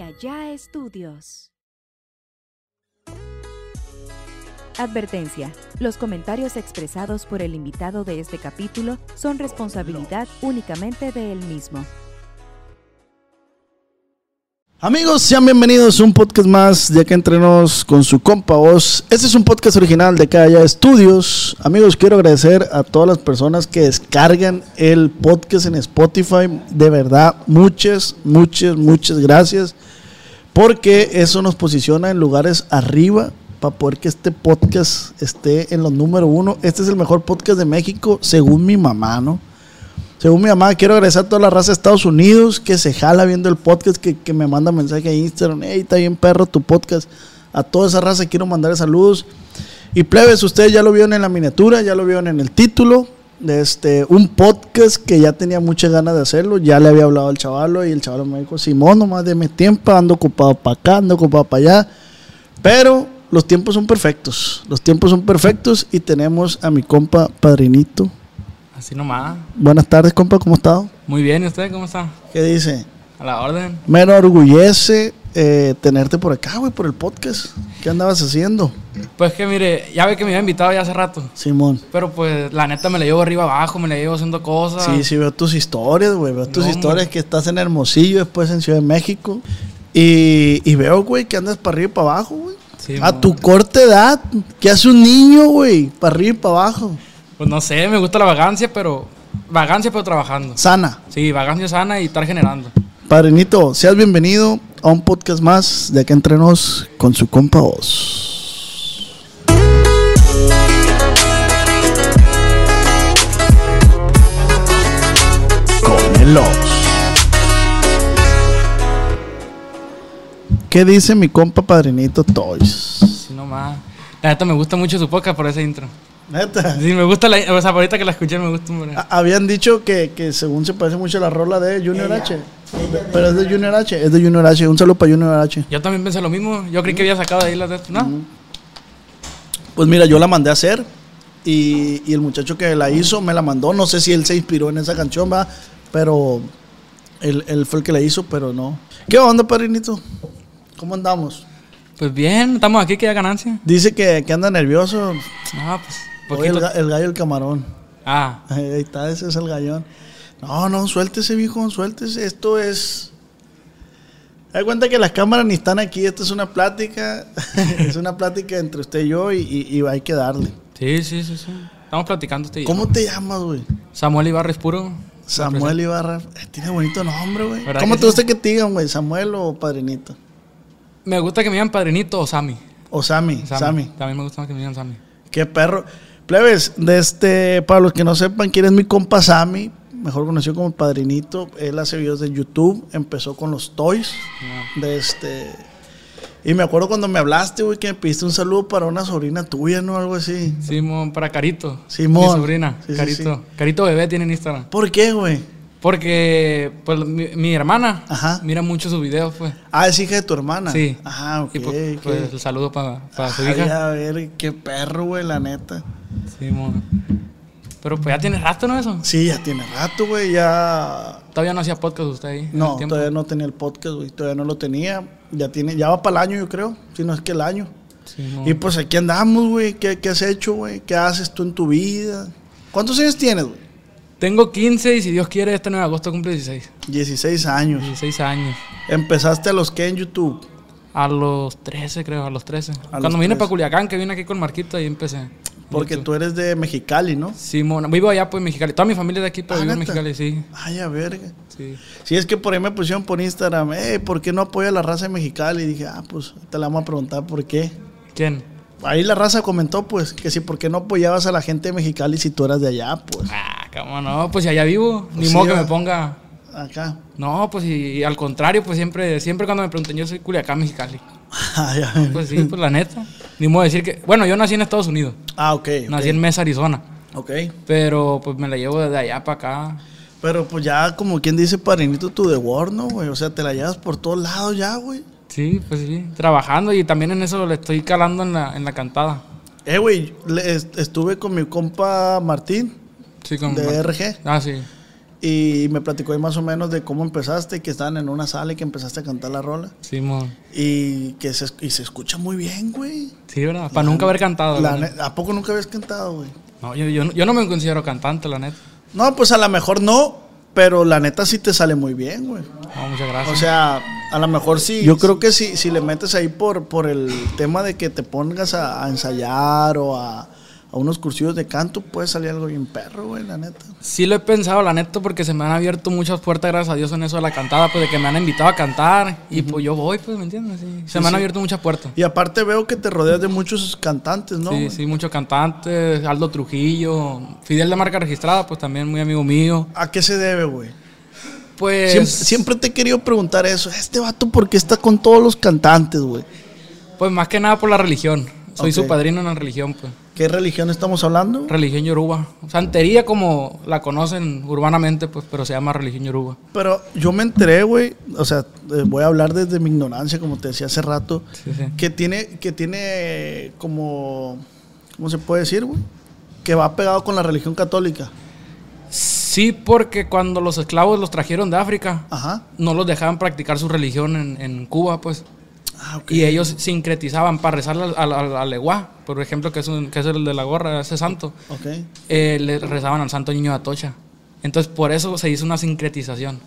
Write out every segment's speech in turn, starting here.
allá estudios. Advertencia. Los comentarios expresados por el invitado de este capítulo son responsabilidad únicamente de él mismo. Amigos, sean bienvenidos a un podcast más de acá entrenos con su compa voz. Este es un podcast original de Calla Estudios. Amigos, quiero agradecer a todas las personas que descargan el podcast en Spotify. De verdad, muchas, muchas, muchas gracias. Porque eso nos posiciona en lugares arriba para poder que este podcast esté en los número uno. Este es el mejor podcast de México, según mi mamá, ¿no? Según mi mamá, quiero agradecer a toda la raza de Estados Unidos que se jala viendo el podcast, que, que me manda mensaje a Instagram. Hey, está bien perro tu podcast. A toda esa raza quiero mandarle saludos. Y plebes, ustedes ya lo vieron en la miniatura, ya lo vieron en el título. De este, un podcast que ya tenía muchas ganas de hacerlo. Ya le había hablado al chavalo y el chavalo me dijo, Simón, nomás deme tiempo, ando ocupado para acá, ando ocupado para allá. Pero los tiempos son perfectos. Los tiempos son perfectos y tenemos a mi compa padrinito. Así nomás. Buenas tardes, compa, ¿cómo está? Muy bien, ¿y usted cómo está? ¿Qué dice? A la orden. Me enorgullece eh, tenerte por acá, güey, por el podcast. ¿Qué andabas haciendo? Pues que mire, ya ve que me había invitado ya hace rato. Simón. Pero pues la neta me la llevo arriba abajo, me la llevo haciendo cosas. Sí, sí, veo tus historias, güey. Veo tus No, historias que estás en Hermosillo, después en Ciudad de México. Y, y veo, güey, que andas para arriba y para abajo, güey. Sí, a tu corta edad, ¿qué hace un niño, güey? Para arriba y para abajo. Pues no sé, me gusta la vagancia, pero. Vagancia, pero trabajando. Sana. Sí, vagancia sana y estar generando. Padrinito, seas bienvenido a un podcast más de acá entre nos con su compa Oz. Con el. ¿Qué dice mi compa padrinito Toys? Así nomás. La neta me gusta mucho su podcast por ese intro. Neta. Sí, me gusta la. O sea, ahorita que la escuché me gusta. hombre. A- Habían dicho que, que según se parece mucho a la rola de Junior H. Pero es de Junior H, es de Junior H. Un saludo para Junior H. Yo también pensé lo mismo. Yo creí que había sacado de ahí las de. ¿No? Pues mira, yo la mandé a hacer y, y el muchacho que la hizo me la mandó. No sé si él se inspiró en esa canción, va, pero él, él fue el que la hizo, pero no. ¿Qué onda, padrinito? ¿Cómo andamos? Pues bien, estamos aquí, que da ganancia. Dice que, que anda nervioso. Ah, pues. El, el gallo el camarón. Ah, Ahí está, ese es el gallón. No, no, suéltese, viejo, suéltese. Esto es. Da cuenta que las cámaras ni están aquí. Esto es una plática. es una plática entre usted y yo y, y- y hay que darle. sí, sí, sí, sí. Estamos platicando yo. ¿Cómo te llamas, güey? Samuel Ibarres Puro. Samuel Ibarra. Eh, tiene bonito nombre, güey. ¿Verdad ¿Cómo te sí? gusta que te digan, güey? ¿Samuel o padrinito? Me gusta que me digan padrinito o Sammy. O Sammy. Sammy. También me gusta más que me digan Sammy. Qué perro. Plebes, de este, para los que no sepan quién es mi compa Sammy, mejor conocido como Padrinito, él hace videos de YouTube, empezó con los toys, de este... Y me acuerdo cuando me hablaste, güey, que me pediste un saludo para una sobrina tuya, ¿no? Algo así. Simón, para Carito. Simón. Mi sobrina. Sí, sí, Carito. Carito bebé tiene en Instagram. ¿Por qué, güey? Porque, pues, mi, mi hermana Ajá. mira mucho sus videos, pues. Ah, es hija de tu hermana. Sí. Ah, ok. Y pues, ok. pues, el saludo para su Ay, hija. a ver, qué perro, güey, la neta. Simón. Pero pues ya tiene rato, ¿no? Eso. Sí, ya tiene rato, güey, ya... Todavía no hacía podcast usted ahí. No, todavía no tenía el podcast, güey, todavía no lo tenía. Ya tiene, ya va para el año, yo creo, si no es que el año. Simón. Y pues aquí andamos, güey, ¿Qué, qué has hecho, güey? ¿Qué haces tú en tu vida? ¿Cuántos años tienes, güey? Tengo 15 y si Dios quiere, este 9 de agosto cumple 16. 16 años. 16 años. ¿Empezaste a los que en YouTube? A los 13, creo, a los 13. Cuando los vine 13. para Culiacán, que vine aquí con Marquito, ahí empecé. Porque YouTube. tú eres de Mexicali, ¿no? Simón, vivo allá pues en Mexicali. Toda mi familia es de aquí, pero Ah, vivo en. Mexicali, sí. Ay, a verga. Sí. Sí, es que por ahí me pusieron por Instagram, eh, ¿por qué no apoya a la raza de Mexicali? Y dije, ah, pues te la vamos a preguntar por qué. ¿Quién? Ahí la raza comentó, pues, que si por qué no apoyabas a la gente de Mexicali si tú eras de allá, pues, Ah, cómo no, pues si allá vivo. Ni Pues sí, modo que me ponga. acá. No, pues y, y al contrario, pues siempre, siempre cuando me preguntan, yo soy Culiacán, Mexicali. Ay. Pues sí, pues la neta. Ni modo de decir que. Bueno, yo nací en Estados Unidos. Ah, ok. Nací en Mesa, Arizona. Ok. Pero pues me la llevo desde allá para acá. Pero pues ya, como quien dice, padrinito, tú de Word, ¿no, güey? O sea, te la llevas por todos lados ya, güey. Sí, pues sí. Trabajando y también en eso le estoy calando en la, en la cantada. Eh, güey, estuve con mi compa Martín Sí, con de RG Ah, sí. Y me platicó ahí más o menos de cómo empezaste, que estaban en una sala y que empezaste a cantar la rola. Simón. Y que se, y se escucha muy bien, güey. Sí, ¿verdad? Para nunca haber cantado. La la neta. ne- ¿A poco nunca habías cantado, güey? No, yo, yo, yo no me considero cantante, la neta. No, pues a lo mejor no, pero la neta sí te sale muy bien, güey. No, muchas gracias. O sea, a lo mejor sí. Yo creo que si, si le metes ahí por, por el tema de que te pongas a, a ensayar o a, a unos cursillos de canto, puede salir algo bien perro, güey, la neta. Sí lo he pensado, la neta, porque se me han abierto muchas puertas, gracias a Dios, en eso de la cantada, pues de que me han invitado a cantar y pues yo voy, pues, ¿me entiendes? Sí. Se me han sí. abierto muchas puertas. Y aparte veo que te rodeas de muchos cantantes, ¿no? sí, güey? sí, muchos cantantes, Aldo Trujillo, Fidel de marca registrada, pues también muy amigo mío. ¿A qué se debe, güey? Pues Siempre, siempre te he querido preguntar eso. Este vato, ¿por qué está con todos los cantantes, güey? Pues más que nada por la religión. Soy su padrino en la religión, pues. ¿Qué religión estamos hablando? Religión yoruba. Santería como la conocen urbanamente, pues, pero se llama religión yoruba. Pero yo me enteré, güey, o sea, eh, voy a hablar desde mi ignorancia, como te decía hace rato, Sí, sí. que tiene, que tiene como, ¿cómo se puede decir, güey? Que va pegado con la religión católica. Sí, porque cuando los esclavos los trajeron de África, Ajá. no los dejaban practicar su religión en, en Cuba, pues. Ah. Y ellos sincretizaban para rezar al, al, al- al Eguá, por ejemplo, que es, un- que es el de la gorra, ese santo. Ok. eh, le rezaban al santo niño de Atocha. Entonces, por eso se hizo una sincretización.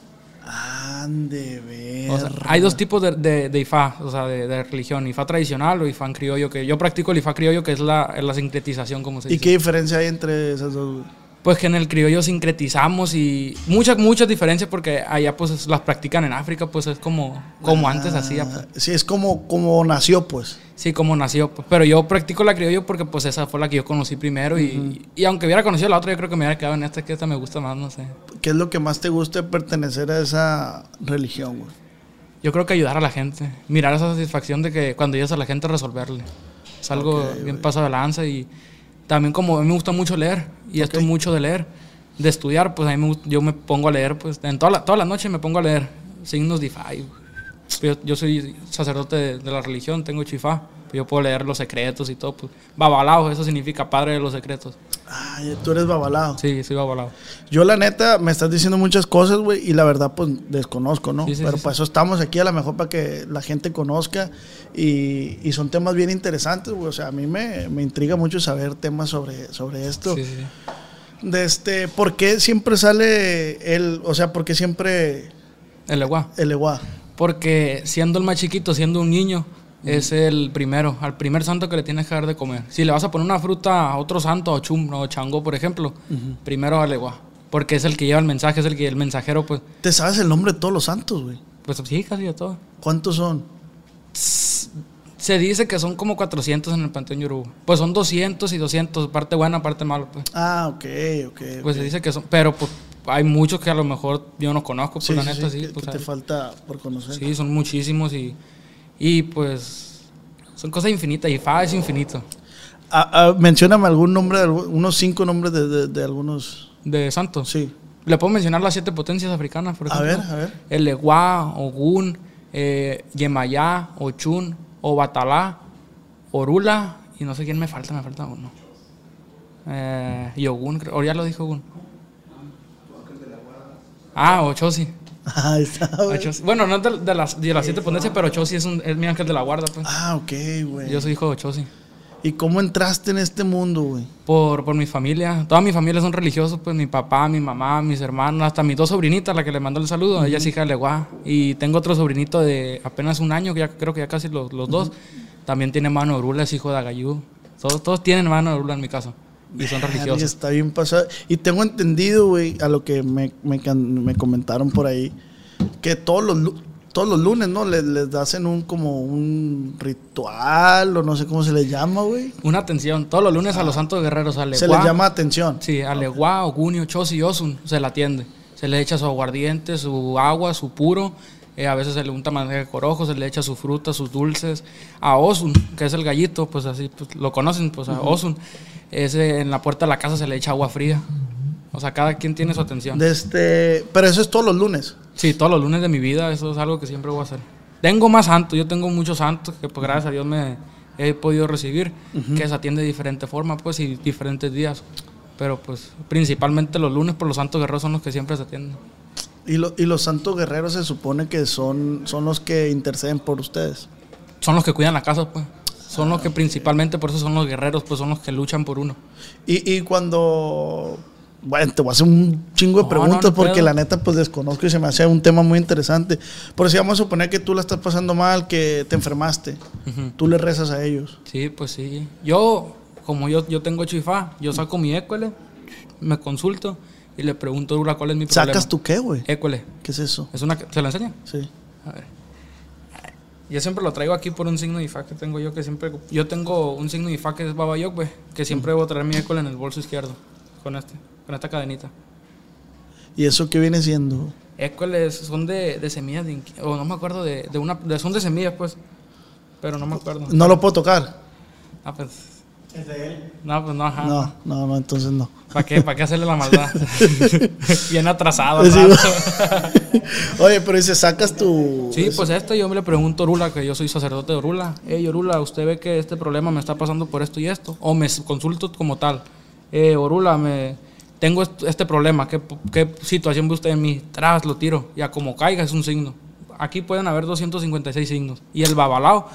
Ande, ver. O sea, hay dos tipos de, de, de Ifá, o sea, de, de religión, Ifá tradicional o Ifá en criollo, que yo practico el Ifá criollo, que es la, la sincretización, como se ¿Y dice. qué diferencia hay entre esas dos? Pues que en el criollo sincretizamos y muchas, muchas diferencias porque allá pues las practican en África, pues es como, como antes hacía. pues. Ah, Sí, es como, como nació, pues. Sí, como nació. pues. Pero yo practico la criollo porque pues esa fue la que yo conocí primero y, y aunque hubiera conocido la otra, yo creo que me hubiera quedado en esta, que esta me gusta más, no sé. ¿Qué es lo que más te gusta de pertenecer a esa religión, güey? Yo creo que ayudar a la gente, mirar esa satisfacción de que cuando ayudas a la gente resolverle. Es algo bien güey. paso de lanza y también como a mí me gusta mucho leer y esto es mucho de leer, de estudiar, pues a mí me yo me pongo a leer, pues en toda la, toda la noche me pongo a leer signos de Ifá. y- Yo, yo soy sacerdote de, de la religión, tengo chifá, yo puedo leer los secretos y todo. Pues. Babalao, eso significa padre de los secretos. Ay, tú eres babalado. Sí, soy babalao. Yo la neta me estás diciendo muchas cosas, güey, y la verdad pues desconozco, ¿no? Sí, sí, Pero sí, para eso estamos aquí a lo mejor para que la gente conozca y, y son temas bien interesantes, güey. O sea, a mí me, me intriga mucho saber temas sobre, sobre esto. Sí, sí, sí. De este, ¿por qué siempre sale el, o sea, por qué siempre El eguá. el eguá? Porque siendo el más chiquito, siendo un niño, es el primero, al primer santo que le tienes que dar de comer. Si le vas a poner una fruta a otro santo, o chum, o chango, por ejemplo, primero al eguá. Porque es el que lleva el mensaje, es el que el mensajero, pues, ¿Te sabes el nombre de todos los santos, güey? pues sí, casi de todo. ¿Cuántos son? Se dice que son como 400 en el Panteón Yoruba. Pues son 200 y 200, parte buena, parte mala, pues. Ah, ok, ok. Pues se dice que son, pero pues hay muchos que a lo mejor yo no conozco, pues Sí, la neta sí, sí. pues, te falta por conocer. Sí, son muchísimos y, y pues son cosas infinitas y Fa es infinito. Ah, ah, mencióname algún nombre, unos cinco nombres de, de- de algunos. De santos. Sí. Le puedo mencionar las siete potencias africanas, por A ejemplo. ver, a ver. El Eguá, Ogún, eh, Yemayá, Ochun, Obatalá, Orula y no sé quién me falta, me falta uno. Eh, y creo, o ya lo dijo Ogún. Ah, Ochosi. Ahí está, güey. Bueno, no de, de las, de las siete potencias, pero Ochosi es, un, es mi ángel de la guarda, pues. Ah, ok, güey. Yo soy hijo de Ochosi. ¿Y cómo entraste en este mundo, güey? Por, por mi familia. Toda mi familia son religiosos, pues mi papá, mi mamá, mis hermanos, hasta mis dos sobrinitas, la que le mandó el saludo, ella es hija de Leguá. Y tengo otro sobrinito de apenas un año, que ya creo que ya casi los, los dos. También tiene mano de Orula, es hijo de Agayú. Todos, todos tienen mano de Orula en mi casa. Y son religiosos. Está bien pasado. Y tengo entendido, güey, a lo que me, me, me comentaron por ahí, que todos los, todos los lunes, ¿no? Les, les hacen un como un ritual o no sé cómo se les llama, güey. Una atención. Todos los lunes a los santos guerreros, a Ah. Se Leguá. les llama atención. Sí, a Leguá, Ogunio, Chosi y Osun se le atiende. Se le echa su aguardiente, su agua, su puro. Eh, a veces se le unta manteca de corojo, se le echa su fruta, sus dulces. A Osun, que es el gallito, pues así pues, lo conocen, pues a Osun. Ese, en la puerta de la casa se le echa agua fría. O sea, cada quien tiene su atención. De este, pero eso es todos los lunes. Sí, todos los lunes de mi vida, eso es algo que siempre voy a hacer. Tengo más santos, yo tengo muchos santos que pues gracias a Dios me he podido recibir, que se atiende de diferente forma, pues, y diferentes días. Pero pues principalmente los lunes por los santos guerreros son los que siempre se atienden. Y, lo- y los santos guerreros se supone que son, son los que interceden por ustedes. Son los que cuidan la casa, pues. Son los que principalmente, por eso son los guerreros, pues son los que luchan por uno. Y, y cuando... Bueno, te voy a hacer un chingo de No, preguntas no, no porque la neta pues desconozco y se me hace un tema muy interesante. Por si vamos a suponer que tú la estás pasando mal, que te enfermaste, tú le rezas a ellos. Sí, pues sí. Yo, como yo, yo tengo chifá, yo saco mi écuele, me consulto y le pregunto a Urula cuál es mi problema. ¿Sacas tú qué, güey? Écuele. ¿Qué es eso? ¿Es una, ¿Se la enseña? Sí. A ver. Yo siempre lo traigo aquí por un signo de Ifá que tengo yo, que siempre... Yo tengo un signo de Ifá que es Babayoc, güey, que siempre debo traer mi école en el bolso izquierdo, con este, con esta cadenita. ¿Y eso qué viene siendo? Écoles son de, de semillas, de o no me acuerdo, de, de una... de- son de semillas, pues, pero no me acuerdo. No lo puedo tocar. Ah, pues... No, pues no, ajá. No, no, no, entonces no. ¿Para qué? ¿Para qué hacerle la maldad? Bien atrasado. Oye, pero dice, sacas tu... Sí, pues esto yo me le pregunto a Orula, que yo soy sacerdote de Orula. Hey, Orula, ¿usted ve que este problema me está pasando por esto y esto? O me consulto como tal. Eh, Orula, me, tengo est- este problema. ¿Qué, ¿Qué situación ve usted en mí? Tras, lo tiro. Ya como caiga es un signo. Aquí pueden haber 256 signos. Y el babalao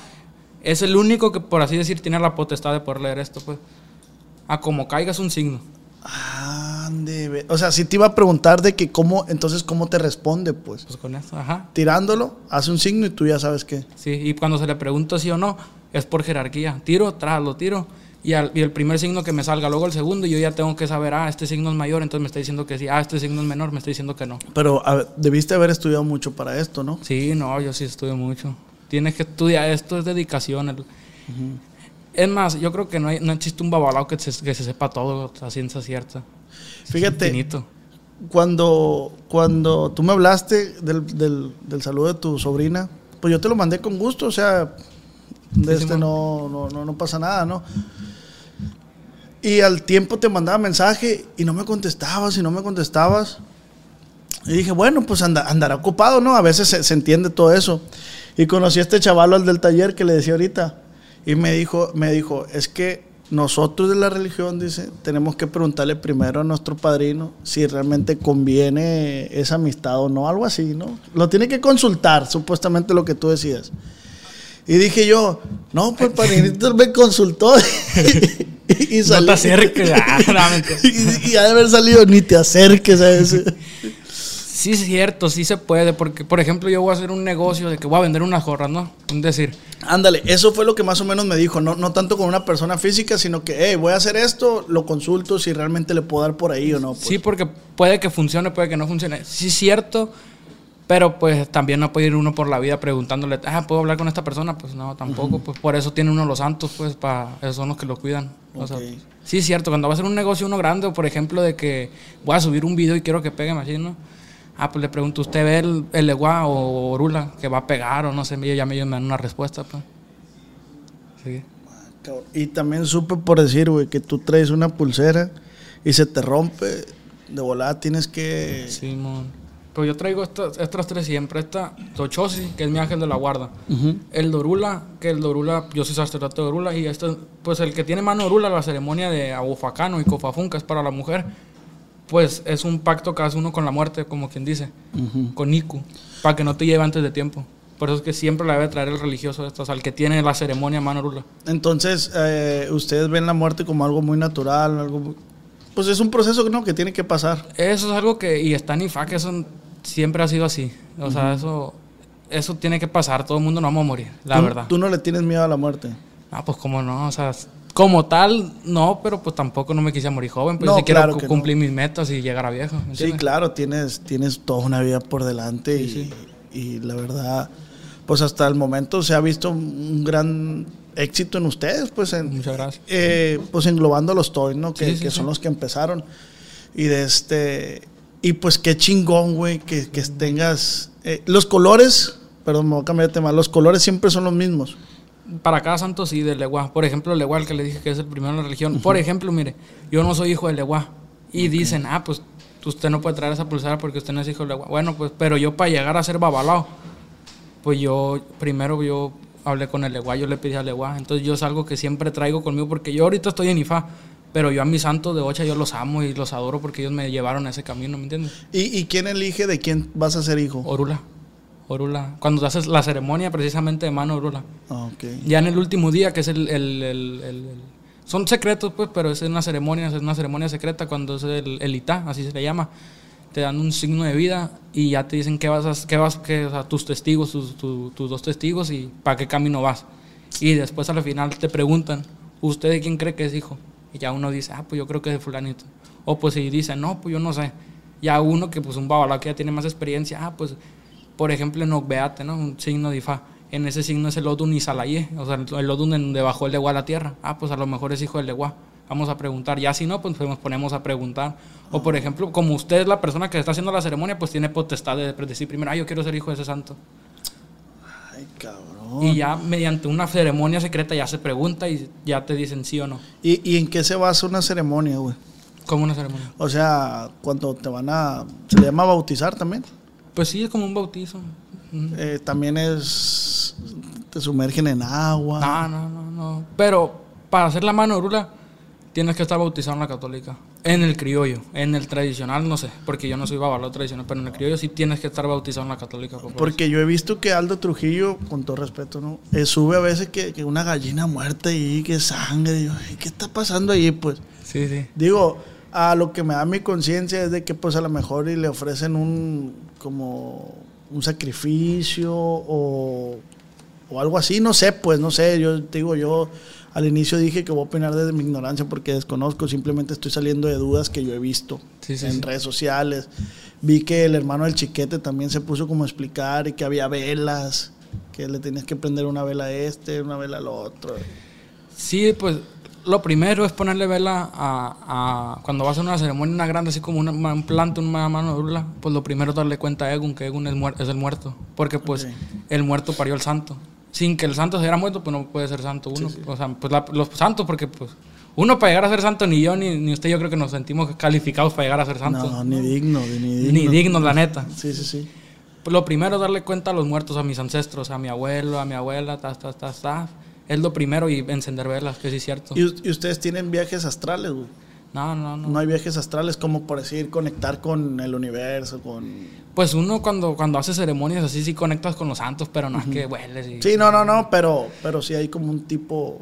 es el único que, por así decir, tiene la potestad de poder leer esto. Pues. A como caiga es un signo. Ande, o sea, si te iba a preguntar de que cómo, entonces cómo te responde, pues. Pues con esto, ajá. Tirándolo, hace un signo y tú ya sabes qué. Sí, y cuando se le pregunta sí o no, es por jerarquía. Tiro, tras, lo tiro. Y, al- y el primer signo que me salga, luego el segundo, yo ya tengo que saber, ah, este signo es mayor, entonces me está diciendo que sí. Ah, este signo es menor, me está diciendo que no. Pero a debiste haber estudiado mucho para esto, ¿no? Sí, no, yo sí estudio mucho. Tienes que estudiar, esto es dedicación. el- Es más, yo creo que no, hay- no existe un babalao que se, que se sepa todo a ciencia cierta. Fíjate, Infinito. cuando, cuando tú me hablaste del, del, del saludo de tu sobrina, pues yo te lo mandé con gusto, o sea, de este no, no, no, no pasa nada, ¿no? Y al tiempo te mandaba mensaje y no me contestabas y no me contestabas. Y dije, bueno, pues anda- andará ocupado, ¿no? A veces se, se entiende todo eso. Y conocí a este chaval al del taller que le decía ahorita. Y me dijo, me dijo, es que nosotros de la religión, dice, tenemos que preguntarle primero a nuestro padrino si realmente conviene esa amistad o no, algo así, ¿no? Lo tiene que consultar, supuestamente lo que tú decías. Y dije yo, no, pues padrinito me consultó. y, y No salí- te acerques. ah, y, y ha de haber salido, ni te acerques a ese. Sí, es cierto, sí se puede, porque, por ejemplo, yo voy a hacer un negocio de que voy a vender unas gorras, ¿no? Es decir, Ándale, eso fue lo que más o menos me dijo, no, no tanto con una persona física, sino que, hey, voy a hacer esto, lo consulto si realmente le puedo dar por ahí o no. pues. Sí, porque puede que funcione, puede que no funcione. Sí, es cierto, pero pues también no puede ir uno por la vida preguntándole, ah, ¿puedo hablar con esta persona? Pues no, tampoco. Pues por eso tiene uno los santos, pues para esos son los que lo cuidan. O sea, sí, es cierto, cuando va a hacer un negocio uno grande, o por ejemplo, de que voy a subir un video y quiero que pegue así, ¿no? Ah, pues le pregunto, ¿usted ve el, el o orula que va a pegar o no sé? Ya me, dan una respuesta, pues. Sí. Y también supe por decir, güey, que tú traes una pulsera y se te rompe, de volada tienes que... Simón. Pero yo traigo estas, estas tres siempre. Esta Tochosi, que es mi ángel de la guarda. Ujú. El Dorula, que el Dorula, yo soy sacerdote de Dorula. Y este, pues el que tiene mano Dorula, la ceremonia de Abufacano y Cofafun, que es para la mujer, pues es un pacto que hace uno con la muerte, como quien dice, con Iku, para que no te lleve antes de tiempo. Por eso es que siempre la debe traer el religioso, esto, o sea, el que tiene la ceremonia mano Dorula. Entonces, eh, ustedes ven la muerte como algo muy natural, algo... muy- Pues es un proceso ¿no? que tiene que pasar. Eso es algo que, y está en Ifá, que eso siempre ha sido así. O sea, eso, eso tiene que pasar, todo el mundo no vamos a morir, la Tú- verdad. Tú no le tienes miedo a la muerte. Ah, pues cómo no, o sea, como tal, no, pero pues tampoco no me quise morir joven, pues No, si quiero claro no. cumplir mis metas y llegar a viejo. ¿me Sí, claro, tienes, tienes toda una vida por delante y, y la verdad, pues hasta el momento se ha visto un gran éxito en ustedes, pues en, Muchas gracias. eh, pues englobando los Toys, ¿no? Que, Sí, que son los que empezaron. Y de este, y pues qué chingón, güey, que, que tengas, eh, los colores, perdón, me voy a cambiar de tema, los colores siempre son los mismos. Para cada santo sí, del Leguá. Por ejemplo, el Leguá, el que le dije que es el primero en la religión. Por ejemplo, mire, yo no soy hijo del Leguá. Y dicen, ah, pues usted no puede traer esa pulsera porque usted no es hijo del Leguá. Bueno, pues, pero yo para llegar a ser babalao, pues yo primero yo hablé con el Leguá, yo le pedí al Leguá. Entonces yo es algo que siempre traigo conmigo porque yo ahorita estoy en IFA. Pero yo a mis santos de Ocha yo los amo y los adoro porque ellos me llevaron a ese camino, ¿me entiendes? ¿Y, y quién elige de quién vas a ser hijo? Orula. Orula. Cuando haces la ceremonia precisamente de mano Orula. Ah, ok. Ya en el último día, que es el, el- el- el- el- Son secretos, pues, pero es una ceremonia, es una ceremonia secreta cuando es el, el Itá, así se le llama. Te dan un signo de vida y ya te dicen qué vas a... Qué vas, qué, o sea, tus testigos, tus, tu- tus dos testigos y para qué camino vas. Y después al final te preguntan, ¿usted de quién cree que es hijo? Y ya uno dice, ah, pues yo creo que es de fulanito. O pues si dice, no, pues yo no sé. Ya uno que pues un babalao que ya tiene más experiencia, ah, pues por ejemplo en Ogbeate, ¿no? Un signo de Ifá. En ese signo es el Odun Isalayé, o sea, el Odun donde bajó el Leguá a la tierra. Ah, pues a lo mejor es hijo del Leguá. Vamos a preguntar. Ya si no, pues nos ponemos a preguntar. O por ejemplo, como usted es la persona que está haciendo la ceremonia, pues tiene potestad de predecir primero, ah, yo quiero ser hijo de ese santo. Ay, cabrón. Y ya mediante una ceremonia secreta ya se pregunta y ya te dicen sí o no. ¿Y, y en qué se basa una ceremonia, güey? Como una ceremonia. O sea, cuando te van a... ¿Se le llama bautizar también? Pues sí, es como un bautizo. Eh, también es... Te sumergen en agua. No, no, no, no. Pero para hacer la mano de rula tienes que estar bautizado en la católica. En el criollo. En el tradicional no sé, porque yo no soy babalao tradicional, pero en el criollo sí tienes que estar bautizado en la católica. por Porque yo he visto que Aldo Trujillo, con todo respeto, ¿no? Eh, sube a veces que, que una gallina muerta y que sangre. Digo, "Ay, ¿qué está pasando ahí? Pues. Sí, sí. digo, a lo que me da mi conciencia es de que pues a lo mejor y le ofrecen un como un sacrificio o, o algo así, no sé, pues no sé, yo te digo, yo al inicio dije que voy a opinar desde mi ignorancia porque desconozco, simplemente estoy saliendo de dudas que yo he visto Sí, sí, en sí. redes sociales. Vi que el hermano del chiquete también se puso como a explicar y que había velas, que le tenías que prender una vela a este, una vela al otro. Sí, pues lo primero es ponerle vela a, a- cuando vas a una ceremonia, una grande, así como una, un planta, una mano de rula, pues lo primero es darle cuenta a Egun, que Egun es, muer- es el muerto, porque pues el muerto parió al santo. Sin que el santo se hubiera muerto, pues no puede ser santo uno. O sea, pues la- los santos, porque pues uno para llegar a ser santo, ni yo ni, ni usted, yo creo que nos sentimos calificados para llegar a ser santos. No, ni digno, ni digno. Ni dignos, la neta. Sí, sí, sí. Pues lo primero es darle cuenta a los muertos, a mis ancestros, a mi abuelo, a mi abuela, ta, ta, ta, ta. Es lo primero y encender velas, que sí es cierto. Y, us- y ustedes tienen viajes astrales, güey. No, no, no. No hay viajes astrales como por decir conectar con el universo, con... Pues uno cuando, cuando hace ceremonias así sí conectas con los santos, pero no es que hueles y... Sí, no, no, no, pero, pero sí hay como un tipo...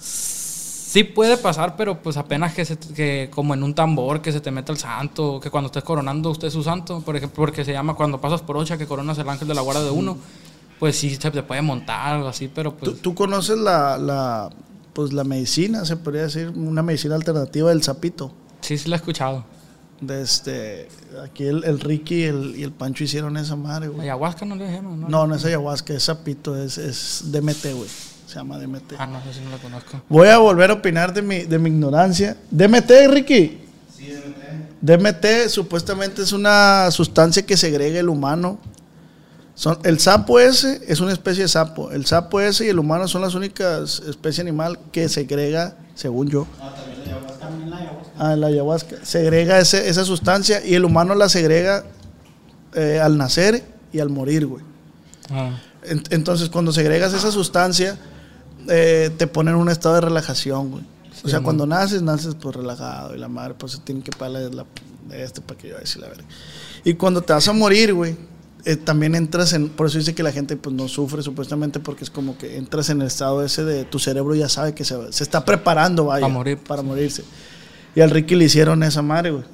Sí puede pasar, pero pues apenas que, se, que como en un tambor que se te meta el santo, que cuando estés coronando usted su santo, por ejemplo, porque se llama cuando pasas por ocha que coronas el ángel de la guarda de uno, pues sí se te puede montar o así, pero ¿Tú, pues... tú conoces la, la, pues la medicina, se podría decir, una medicina alternativa del sapito? Sí, sí la he escuchado. De este, aquí el, el Ricky y el, y el Pancho hicieron esa madre, güey. Ayahuasca no le llaman, ¿no? No, no es ayahuasca, es sapito, es, es DMT, güey. Se llama DMT. Ah, no, eso sí no la conozco. Voy a volver a opinar de mi, de mi ignorancia. DMT, Ricky. Sí, DMT. DMT supuestamente es una sustancia que segrega el humano. Son, el sapo ese es una especie de sapo. El sapo ese y el humano son las únicas especies animal que segrega, según yo. Ah, la ayahuasca. Segrega ese- esa sustancia y el humano la segrega eh, al nacer y al morir, güey. Ah. En- Entonces, cuando segregas esa sustancia, eh, te ponen en un estado de relajación, güey. O sea, cuando naces, naces pues relajado y la madre pues se tiene que pagarle la, de este para que yo decir la verga. Y cuando te vas a morir, güey, eh, también entras en, por eso dice que la gente pues no sufre supuestamente porque es como que entras en el estado ese de tu cerebro ya sabe que se, se está preparando, vaya, Pa' morir. para morirse. Y al Ricky le hicieron esa madre, güey.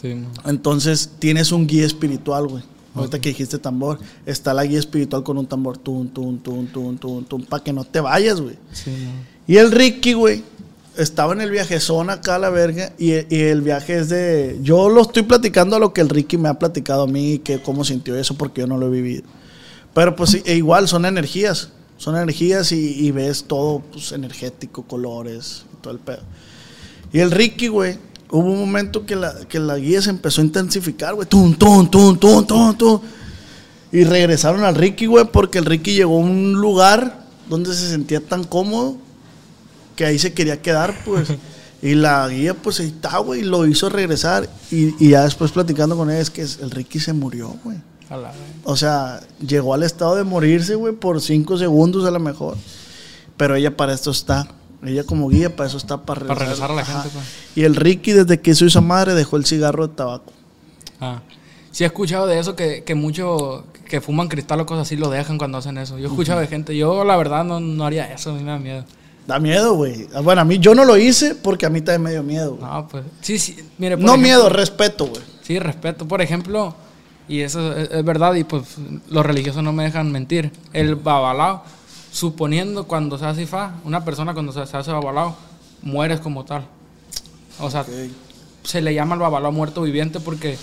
Sí. Entonces tienes un guía espiritual, güey. Ahorita que dijiste tambor, está la guía espiritual con un tambor, tun, tun, tun, tun, tun, tun, para que no te vayas, güey. Sí. Y el Ricky, güey, estaba en el viajezón acá a la verga y, y el viaje es de... Yo lo estoy platicando a lo que el Ricky me ha platicado a mí, que cómo sintió eso, porque yo no lo he vivido. Pero pues e igual son energías, son energías y, y ves todo pues, energético, colores, y todo el pedo. Y el Ricky, güey, hubo un momento que la, que la guía se empezó a intensificar, güey. Tum, tum, tum, tum, tum, tum. Y regresaron al Ricky, güey, porque el Ricky llegó a un lugar donde se sentía tan cómodo que ahí se quería quedar, pues. Y la guía, pues ahí está, güey, y lo hizo regresar. Y, y ya después platicando con él, es que el Ricky se murió, güey. O sea, llegó al estado de morirse, güey, por cinco segundos a lo mejor. Pero ella para esto está. Ella como guía, para eso está para regresar, Para regresar a la Ajá. gente, pues. Y el Ricky, desde que hizo esa madre, dejó el cigarro de tabaco. Ah. Sí he escuchado de eso que, que muchos que fuman cristal o cosas así lo dejan cuando hacen eso. Yo he escuchado de gente, yo la verdad no, no haría eso, a mí me da miedo. Da miedo, güey. Bueno, a mí yo no lo hice porque a mí también me dio miedo. No, pues sí, sí, mire, por No ejemplo- miedo, respeto, güey. Sí, respeto. Por ejemplo, y eso es, es verdad, y pues los religiosos no me dejan mentir. El babalao, suponiendo cuando se hace fa, una persona cuando se, se hace babalao, mueres como tal. O sea, se le llama el babalao muerto viviente porque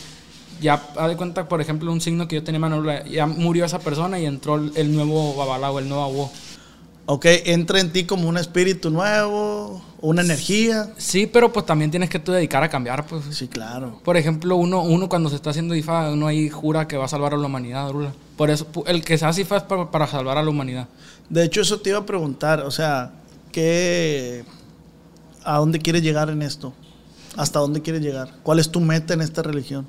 ya, haz de cuenta, por ejemplo, un signo que yo tenía en Manolo, ya murió esa persona y entró el, nuevo babalao, el nuevo abó. Ok, entra en ti como un espíritu nuevo, una energía. Sí, pero pues también tienes que tú dedicar a cambiar, pues. Sí, claro. Por ejemplo, uno, uno cuando se está haciendo IFA, uno ahí jura que va a salvar a la humanidad, Rula. Por eso, el que se hace IFA es para, para salvar a la humanidad. De hecho, eso te iba a preguntar, o sea, ¿qué, ¿a dónde quieres llegar en esto? ¿Hasta dónde quieres llegar? ¿Cuál es tu meta en esta religión?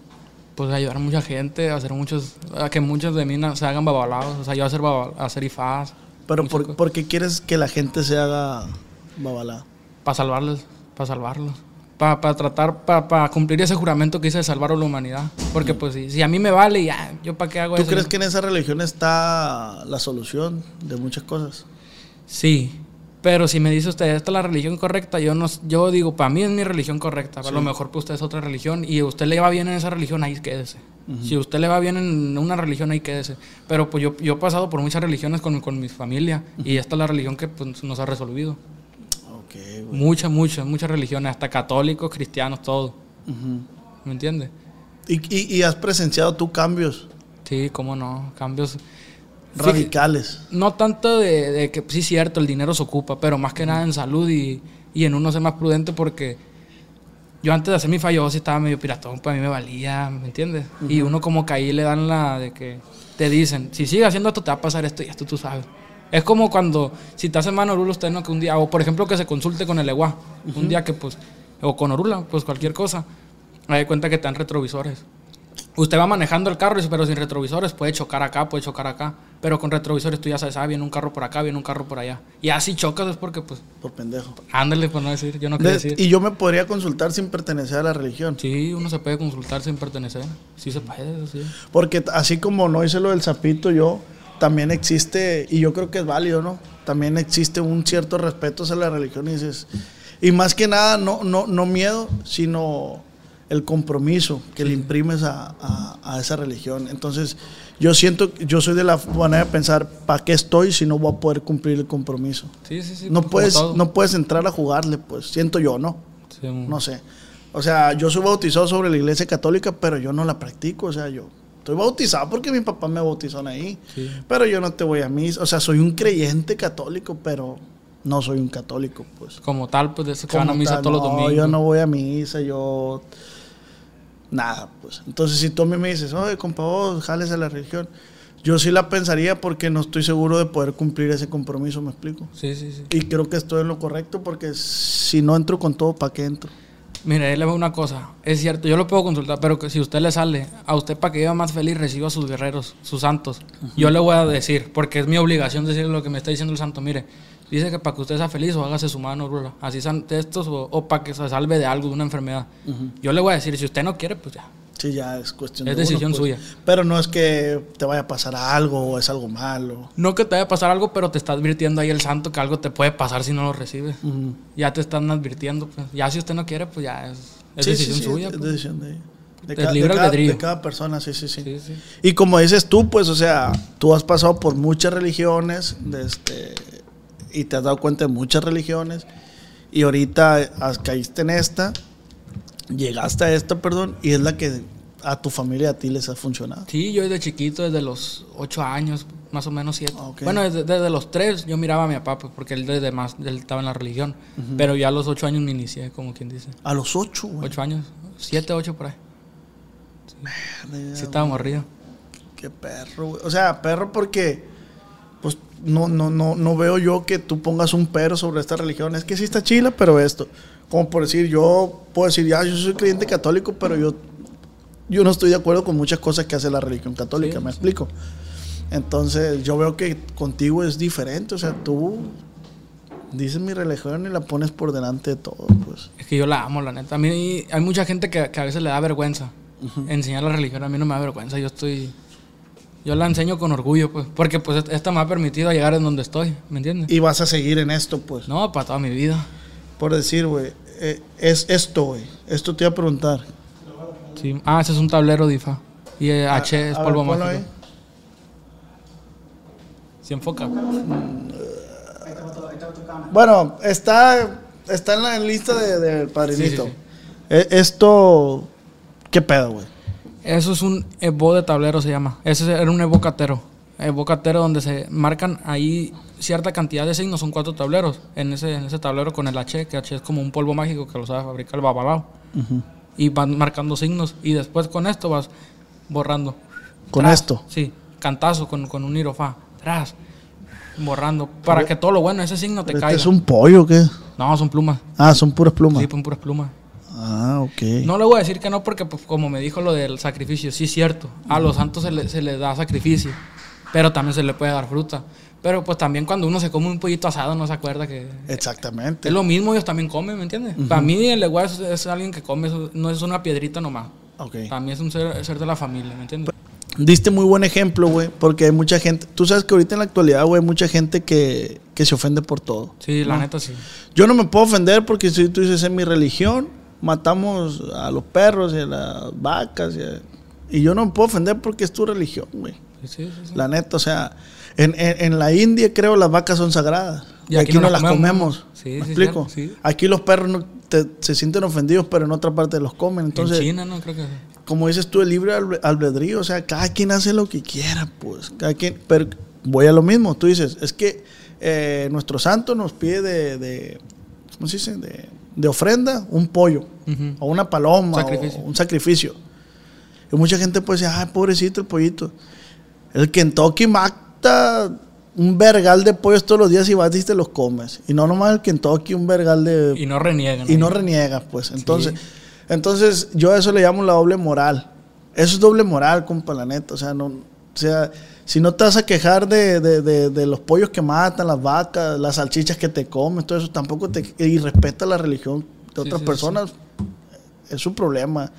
Pues ayudar a mucha gente, a hacer muchos, a que muchos de mí se hagan babalados, o sea, yo hacer, baba- a hacer IFAs, Pero por. ¿por qué quieres que la gente se haga babalá? para salvarlos, para salvarlos. Para tratar, para cumplir ese juramento que hice de salvar a la humanidad. Porque pues si, si a mí me vale, ya, yo para qué hago ¿Tú eso. crees que en esa religión está la solución de muchas cosas? Sí, pero si me dice usted, esta es la religión correcta, yo no, yo digo, para mí es mi religión correcta, a lo mejor para usted es otra religión y a usted le va bien en esa religión, ahí quédese. Si a usted le va bien en una religión, ahí quédese. Pero pues yo, yo he pasado por muchas religiones con, con mi familia y esta es la religión que pues, nos ha resolvido. Ok, güey. Muchas, muchas, muchas religiones, hasta católicos, cristianos, todo. ¿Me entiende? ¿Y, y, y has presenciado tú cambios Sí, cómo no, cambios. Radicales? No tanto de, de que sí, cierto, el dinero se ocupa, pero más que nada en salud y, y en uno ser más prudente porque yo antes de hacer mi fallo sí estaba medio piratón, pues a mí me valía, ¿me entiendes? Y uno como que ahí le dan la de que te dicen, si sigues haciendo esto te va a pasar esto y esto tú sabes. Es como cuando, si te hacen mano Orula, usted no que un día, o por ejemplo que se consulte con el EGUA, un día que pues, o con Orula, pues cualquier cosa, me da cuenta que te dan retrovisores. Usted va manejando el carro, pero sin retrovisores puede chocar acá, puede chocar acá. Pero con retrovisores tú ya sabes, ah, viene un carro por acá, viene un carro por allá. Y así chocas es porque, pues, Por pendejo. ándale, por no decir, yo no quiero De- decir. y yo me podría consultar sin pertenecer a la religión. Sí, uno se puede consultar sin pertenecer. Sí se puede, sí. Porque así como no hice lo del sapito yo, también existe, y yo creo que es válido, ¿no? También existe un cierto respeto hacia la religión y dices, y más que nada, no, no, no miedo, sino el compromiso que le imprimes a, a- a esa religión. Entonces, yo siento, yo soy de la manera de pensar, ¿para qué estoy si no voy a poder cumplir el compromiso? Sí, sí, sí. No puedes, todo. no puedes entrar a jugarle, pues, siento yo, ¿no? Sí, No sé. O sea, yo soy bautizado sobre la iglesia católica, pero yo no la practico. O sea, yo estoy bautizado porque mi papá me bautizó ahí. Sí. Pero yo no te voy a misa. O sea, soy un creyente católico, pero no soy un católico, pues. Como tal, pues de eso que van a misa tal, todos los domingos. yo no voy a misa, yo... Nada, pues. Entonces, si tú a mí me dices, oye, compa, vos, jales a la religión, yo sí la pensaría porque no estoy seguro de poder cumplir ese compromiso, ¿me explico? Sí, sí, sí. Y creo que estoy en lo correcto porque si no entro con todo, ¿para qué entro? Mire, él le veo una cosa. Es cierto, yo lo puedo consultar, pero que si usted le sale, a usted para que viva más feliz, reciba a sus guerreros, sus santos. Yo le voy a decir, porque es mi obligación decirle lo que me está diciendo el santo. Mire, dice que para que usted sea feliz o hágase su mano, rula. Así sean estos o, o para que se salve de algo, de una enfermedad. Yo le voy a decir, si usted no quiere, pues ya. Sí, ya es cuestión Es de uno, decisión pues. suya. Pero no es que te vaya a pasar algo o es algo malo. No que te vaya a pasar algo, pero te está advirtiendo ahí el santo que algo te puede pasar si no lo recibes. Ya te están advirtiendo. Pues. Ya si usted no quiere, pues ya es, es Sí, decisión sí, sí, suya. Es pues. decisión de, de, libre de cada, albedrío. de cada persona, sí, sí, sí, Sí, sí. Y como dices tú, pues, o sea, tú has pasado por muchas religiones de este, y te has dado cuenta de muchas religiones y ahorita has- caíste en esta, llegaste a esta, perdón, y es la que a tu familia, a ti les ha funcionado. Sí, yo desde chiquito, desde los ocho años, más o menos siete. Ah, ok. Bueno, desde, desde los tres yo miraba a mi papá, pues, porque él desde más, él estaba en la religión. Pero ya a los ocho años me inicié, como quien dice. A los ocho, güey. Ocho años, siete, ocho por ahí. Mierda, Sí estaba morrido. Qué perro, güey. O sea, perro porque no, no, no, no veo yo que tú pongas un pero sobre esta religión. Es que sí está chila, pero esto. Como por decir, yo puedo decir, ya, yo soy creyente católico, pero yo, yo no estoy de acuerdo con muchas cosas que hace la religión católica, Sí, ¿me sí. explico? Entonces, yo veo que contigo es diferente. O sea, tú Dices mi religión y la pones por delante de todo, pues. Es que yo la amo, la neta. A mí hay mucha gente que, que a veces le da vergüenza enseñar la religión. A mí no me da vergüenza. Yo estoy. Yo la enseño con orgullo, pues. Porque pues esta me ha permitido llegar en donde estoy, ¿me entiendes? Y vas a seguir en esto, pues. No, para toda mi vida. Por decir, güey. eh, es esto, güey. Esto te iba a preguntar. Sí. Ah, ese es un tablero DIFA. Y eh, H es A ver, polvo ponlo mágico. ahí. Se enfoca. Bueno, está, está en la lista del de, del padrinito. Sí, sí, Eh, Esto, ¿qué pedo, güey? Eso es un evo de tablero, se llama. Ese era un evocatero. Evocatero donde se marcan ahí cierta cantidad de signos, son cuatro tableros. En ese, en ese tablero con el H, que H es como un polvo mágico que lo sabe fabricar el babalao. Y van marcando signos. Y después con esto vas borrando. Con Tras, esto. Sí, cantazo con, con un irofá. Tras. Borrando. Para que todo lo bueno, ese signo te ¿Este caiga. es un pollo o qué? No, son plumas. Ah, son puras plumas. Sí, son puras plumas. Ah, ok. No le voy a decir que no porque, pues, como me dijo lo del sacrificio, sí es cierto. A los santos se le, se le da sacrificio, pero también se le puede dar fruta. Pero pues también cuando uno se come un pollito asado no se acuerda que... Exactamente. Es lo mismo, ellos también comen, ¿me entiendes? Para mí el leguá es, es alguien que come, no es una piedrita nomás. Ok. Mí es un ser, ser de la familia, ¿me entiendes? Diste muy buen ejemplo, güey, porque hay mucha gente. Tú sabes que ahorita en la actualidad, güey, hay mucha gente que, que se ofende por todo. Sí, la neta sí. Yo no me puedo ofender porque si tú dices en mi religión, matamos a los perros y a las vacas. Y, a- y yo no me puedo ofender porque es tu religión, güey. Sí, sí, sí, sí. La neta, o sea, en, en- en la India creo las vacas son sagradas. Y, aquí, no las comemos. ¿Me explico? Aquí los perros no te- se sienten ofendidos, pero en otra parte los comen. Entonces, en China, ¿no? Creo que... como dices tú, el libre albe- albedrío, o sea, cada quien hace lo que quiera, pues. Cada quien, pero voy a lo mismo, tú dices, es que eh, nuestro santo nos pide de, de ¿cómo se dice? De, de ofrenda un pollo, o una paloma, Sacrificio. o un sacrificio. Y mucha gente puede decir, ay, pobrecito el pollito. El Kentucky mata un vergal de pollos todos los días y vas y te los comes. Y no nomás el Kentucky, un vergal de Y no reniegan. y no reniegas, pues. Entonces, entonces yo a eso le llamo la doble moral. Eso es doble moral, compa, la neta. O sea, no, o sea, si no te vas a quejar de, de- de- de los pollos que matan, las vacas, las salchichas que te comes, todo eso, tampoco te y respeta la religión de otras sí, personas, es su problema.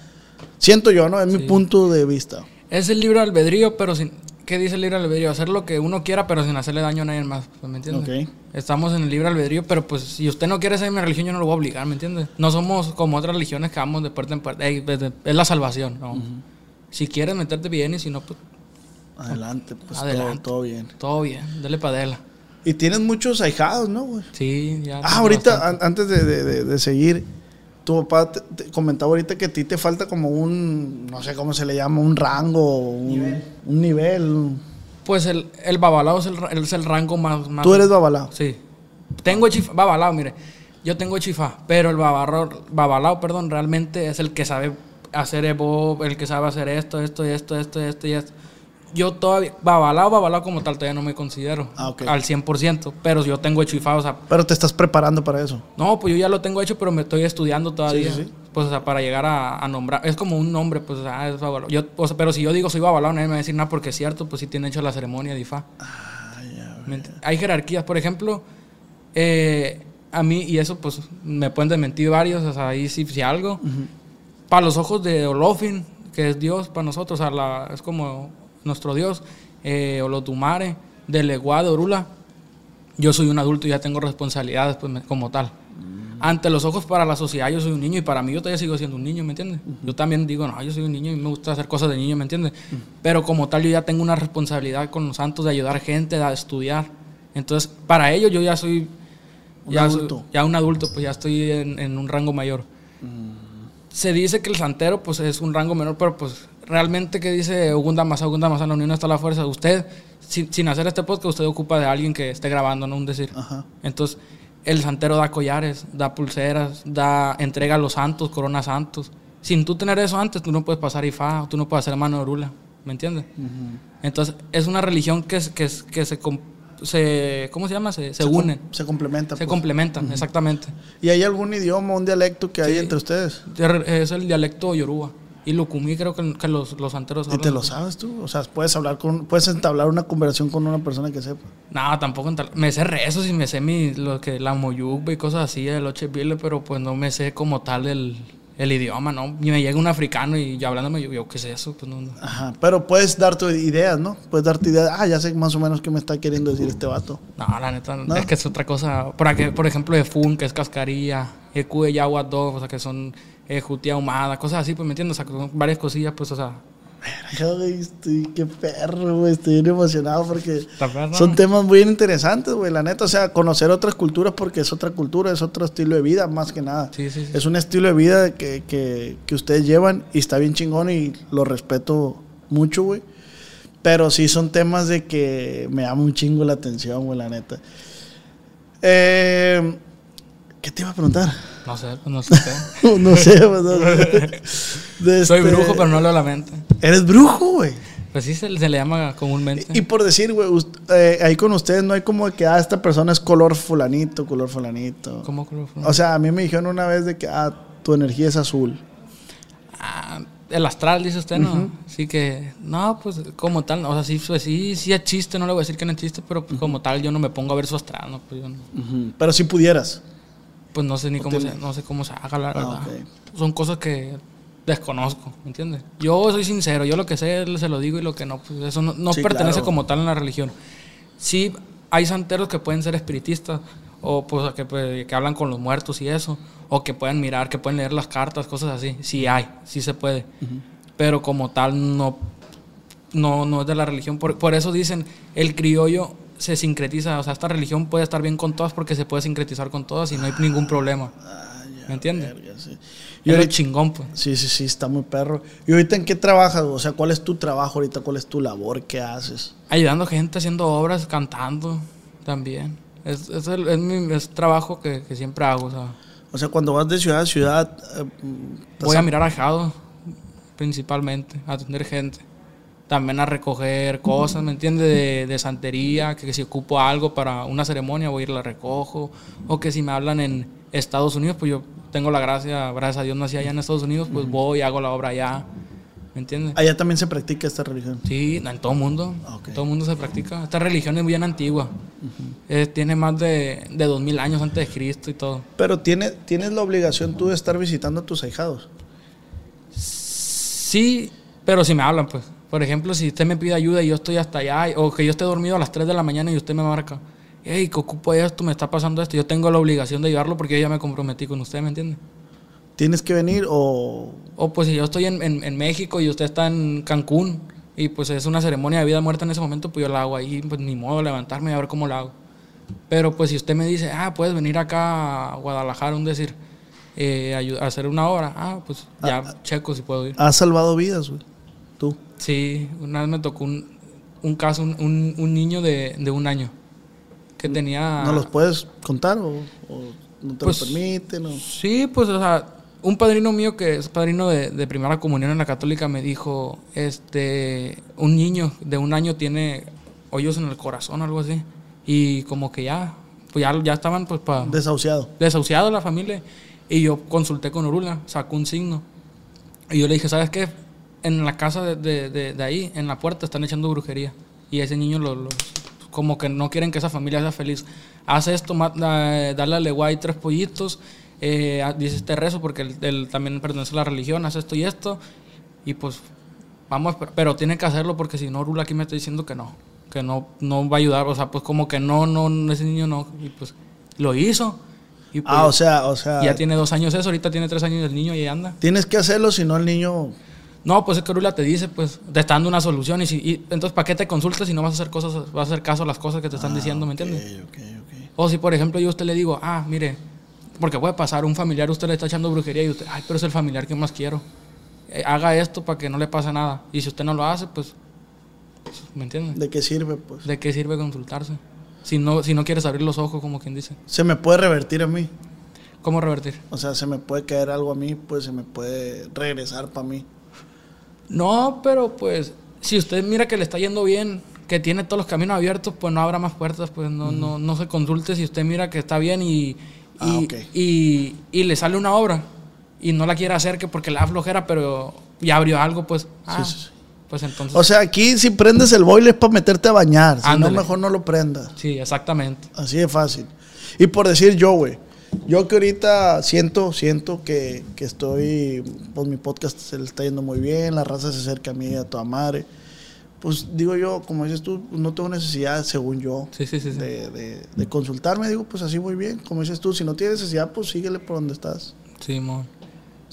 Siento yo, ¿no? Es mi punto de vista. Es el libre albedrío, pero sin... ¿Qué dice el libre albedrío? Hacer lo que uno quiera, pero sin hacerle daño a nadie más. pues, ¿Me entiendes? Estamos en el libre albedrío, pero pues si usted no quiere ser mi religión, yo no lo voy a obligar, ¿me entiendes? No somos como otras religiones que vamos de puerta en puerta. Ey, es de- es la salvación, ¿no? Si quieres meterte bien y si no, pues Adelante, pues todo- Adelante. Todo, bien. todo bien, dale padela. Y tienes muchos ahijados, ¿no, güey? Sí, ya. Ah, ahorita, an- antes de, de- de- de seguir, tu papá te, te comentaba ahorita que a ti te falta como un, no sé cómo se le llama, un rango, un un nivel. Pues el, el babalao es el, es el rango más, más. Tú eres babalao. Sí. Tengo chifá, babalao, mire. Yo tengo chifá, pero el babarro, babalao, perdón, realmente es el que sabe hacer evo, el que sabe hacer esto, esto, esto, esto, esto y esto. Yo todavía, babalao, babalao como tal, todavía no me considero Ah, ok. al 100%, pero yo tengo chifá, o sea, Pero te estás preparando para eso. no, pues yo ya lo tengo hecho, pero me estoy estudiando todavía. Sí, sí, sí. Pues, o sea, para llegar a, a nombrar. Es como un nombre, pues, o sea, es babalao. Yo, o sea, pero si yo digo soy babalao, nadie me va a decir nada porque es cierto, pues sí tiene hecho la ceremonia de Ifá. ¿Me ent- Hay jerarquías, por ejemplo, eh, a mí, y eso pues me pueden desmentir varios, o sea, ahí sí, sí algo. Para los ojos de Olofin, que es Dios para nosotros, o sea, la- es como nuestro Dios, eh, Olotumare, de Leguá, de Orula, yo soy un adulto y ya tengo responsabilidades pues, me- como tal. Ante los ojos para la sociedad yo soy un niño y para mí yo todavía sigo siendo un niño, ¿me entiendes? Yo también digo, no, yo soy un niño y me gusta hacer cosas de niño, ¿me entiendes? Pero como tal yo ya tengo una responsabilidad con los santos de ayudar gente a estudiar. Entonces, para ello yo ya soy Un ya soy- adulto. ya un adulto, pues ya estoy en, en un rango mayor. Se dice que el santero pues es un rango menor, pero pues realmente que dice Ogunda Masa, Ogunda Masa, en la unión está la fuerza. Usted, sin, sin hacer este podcast, usted ocupa de alguien que esté grabando, no un decir. Ajá. Entonces, el santero da collares, da pulseras, da entrega a los santos, coronas santos. Sin tú tener eso antes, tú no puedes pasar ifá, tú no puedes hacer mano de rula, ¿me entiendes? Entonces, es una religión que, que, que se, se, ¿cómo se llama? Se, se com- unen, Se complementa. se pues. complementan, exactamente. ¿Y hay algún idioma, un dialecto que hay entre ustedes? Es el dialecto yoruba. Y Lucumí creo que, que los, los santeros ¿Y te lo sabes tú? O sea, puedes hablar con, puedes entablar una conversación con una persona que sepa. No, tampoco en tal- Me sé rezos y me sé mi, lo que, la moyuba y cosas así, el ocheville, pero pues no me sé como tal el, el idioma, ¿no? Y me llega un africano y yo hablándome, yo, yo, ¿qué es eso? Pues no, no. Ajá, pero puedes darte ideas, ¿no? Puedes darte ideas. Ah, ya sé más o menos qué me está queriendo decir este vato. No, la neta, ¿No? es que es otra cosa. Por, aquí- por ejemplo, de Fun, que es cascarilla, Ecu de 2, o sea, que son eh, jutía ahumada, cosas así, pues me entiendes, o sea, varias cosillas, pues, o sea, estoy, qué perro, güey. Estoy bien emocionado porque son temas muy interesantes, güey. La neta, o sea, conocer otras culturas porque es otra cultura, es otro estilo de vida, más que nada. sí, sí, sí. Es un estilo de vida que, que, que ustedes llevan y está bien chingón y lo respeto mucho, güey. Pero sí son temas de que me llama un chingo la atención, güey, la neta. Eh, ¿Qué te iba a preguntar? No sé, pues no sé. no sé, pues, no sé. Soy este- brujo, pero no leo la mente. Eres brujo, güey. Pues sí, se, se le llama comúnmente. Y por decir, güey, eh, ahí con ustedes no hay como que, ah, esta persona es color fulanito, color fulanito. ¿Cómo color fue? O sea, a mí me dijeron una vez de que, ah, tu energía es azul. Ah, el astral, dice usted, ¿no? Sí que, no, pues como tal, o sea, sí, pues, sí, sí es chiste, no le voy a decir que no es chiste, pero pues, como tal yo no me pongo a ver su astral, ¿no? Pues, yo no. Pero si pudieras. Pues no sé ni cómo se, no sé cómo se haga, la Ah, verdad. Son cosas que desconozco, ¿me entiendes? Yo soy sincero, yo lo que sé se lo digo y lo que no, pues eso no, no Sí, pertenece claro. como tal en la religión. Sí hay santeros que pueden ser espiritistas o pues que, pues, que hablan con los muertos y eso, o que pueden mirar, que pueden leer las cartas, cosas así. Sí hay, sí se puede. Pero como tal no no no es de la religión, por, por eso dicen el criollo se sincretiza, o sea, esta religión puede estar bien con todas porque se puede sincretizar con todas y no hay ningún problema. ¿Me entiendes? Verga, sí. Y ahorita- chingón, pues. Sí, sí, sí, está muy perro. ¿Y ahorita en qué trabajas? O sea, ¿cuál es tu trabajo ahorita? ¿Cuál es tu labor? ¿Qué haces? Ayudando gente, haciendo obras, cantando también. Es, es, el, es mi es trabajo que, que siempre hago. O sea, O sea, cuando vas de ciudad a ciudad... eh, estás voy a mirar ajado, principalmente, a atender gente. También a recoger cosas, ¿me entiendes? De, de santería, que, si ocupo algo para una ceremonia, voy a ir la recojo. O que si me hablan en Estados Unidos, pues yo tengo la gracia, gracias a Dios nací allá en Estados Unidos, pues voy, hago la obra allá. ¿Me entiendes? Allá también se practica esta religión. Sí, en todo el mundo. Ok. En todo el mundo se practica. Esta religión es bien antigua. Eh, tiene más de, de 2000 años antes de Cristo y todo. Pero tiene, tienes la obligación tú de estar visitando a tus ahijados. Sí, pero si me hablan, pues. Por ejemplo, si usted me pide ayuda y yo estoy hasta allá, o que yo esté dormido a las 3 de la mañana y usted me marca, hey, que ocupo esto, me está pasando esto, yo tengo la obligación de ayudarlo porque yo ya me comprometí con usted, ¿me entiende? Tienes que venir o... O pues si yo estoy en, en- en México y usted está en Cancún y pues es una ceremonia de vida o muerte en ese momento, pues yo la hago ahí, pues ni modo levantarme y a ver cómo la hago. Pero pues si usted me dice, ah, puedes venir acá a Guadalajara, un decir, eh, a hacer una obra, ah, pues ya checo si puedo ir. Has salvado vidas, güey. Sí, una vez me tocó un, un caso, un, un- niño de, de un año que tenía... ¿No los puedes contar o, o no te Pues, lo permiten? o- Sí, pues, o sea, un padrino mío que es padrino de, de primera comunión en la católica me dijo, este, un niño de un año tiene hoyos en el corazón algo así. Y como que ya, pues ya, ya estaban pues para Desahuciado. desahuciados la familia. Y yo consulté con Orula, sacó un signo. Y yo le dije, ¿sabes qué? En la casa de, de- de- de ahí, en la puerta, están echando brujería. Y ese niño lo, lo- como que no quieren que esa familia sea feliz. Haz esto, dale al leguay tres pollitos, eh, ah, dice este rezo porque él, él también pertenece a la religión, haz esto y esto. Y pues vamos, a pero tiene que hacerlo porque si no, Orula aquí me está diciendo que no, que no, no va a ayudar. O sea, pues como que no, no, ese niño no. Y pues lo hizo. Y pues, Ah, o sea, o sea... ya tiene dos años eso, ahorita tiene tres años el niño y ahí anda. Tienes que hacerlo, si no el niño... No, pues es que Orula te dice, pues, te está dando una solución y, si, y entonces, ¿para qué te consultas si no vas a hacer cosas, vas a hacer caso a las cosas que te están diciendo, ¿me entiendes? Ah, Ok, ok, ok. O si, por ejemplo, yo a usted le digo, ah, mire, porque puede pasar, un familiar usted le está echando brujería y usted, ay, pero es el familiar que más quiero. Eh, haga esto para que no le pase nada. Y si usted no lo hace, pues, pues, ¿me entiende? ¿De qué sirve, pues? ¿De qué sirve consultarse? Si no, si no quieres abrir los ojos, como quien dice. Se me puede revertir a mí. ¿Cómo revertir? O sea, se me puede caer algo a mí, pues se me puede regresar para mí. No, pero pues, si usted mira que le está yendo bien, que tiene todos los caminos abiertos, pues no habrá más puertas, pues no, no, no se consulte si usted mira que está bien y, y, Ah, y, y le sale una obra y no la quiere hacer que porque le da flojera, pero ya abrió algo, pues. Ah, sí, sí. Pues entonces. O sea, aquí si prendes el boiler es para meterte a bañar. Si no, mejor no lo prendas. sí, exactamente. Así de fácil. Y por decir yo, güey. Yo que ahorita siento, siento que, que estoy, pues mi podcast se le está yendo muy bien, la raza se acerca a mí a toda madre. Pues digo yo, como dices tú, no tengo necesidad, según yo, Sí, sí, sí. sí. de, de- de consultarme. Digo, pues así muy bien. Como dices tú, si no tienes necesidad, pues síguele por donde estás. Sí, mo.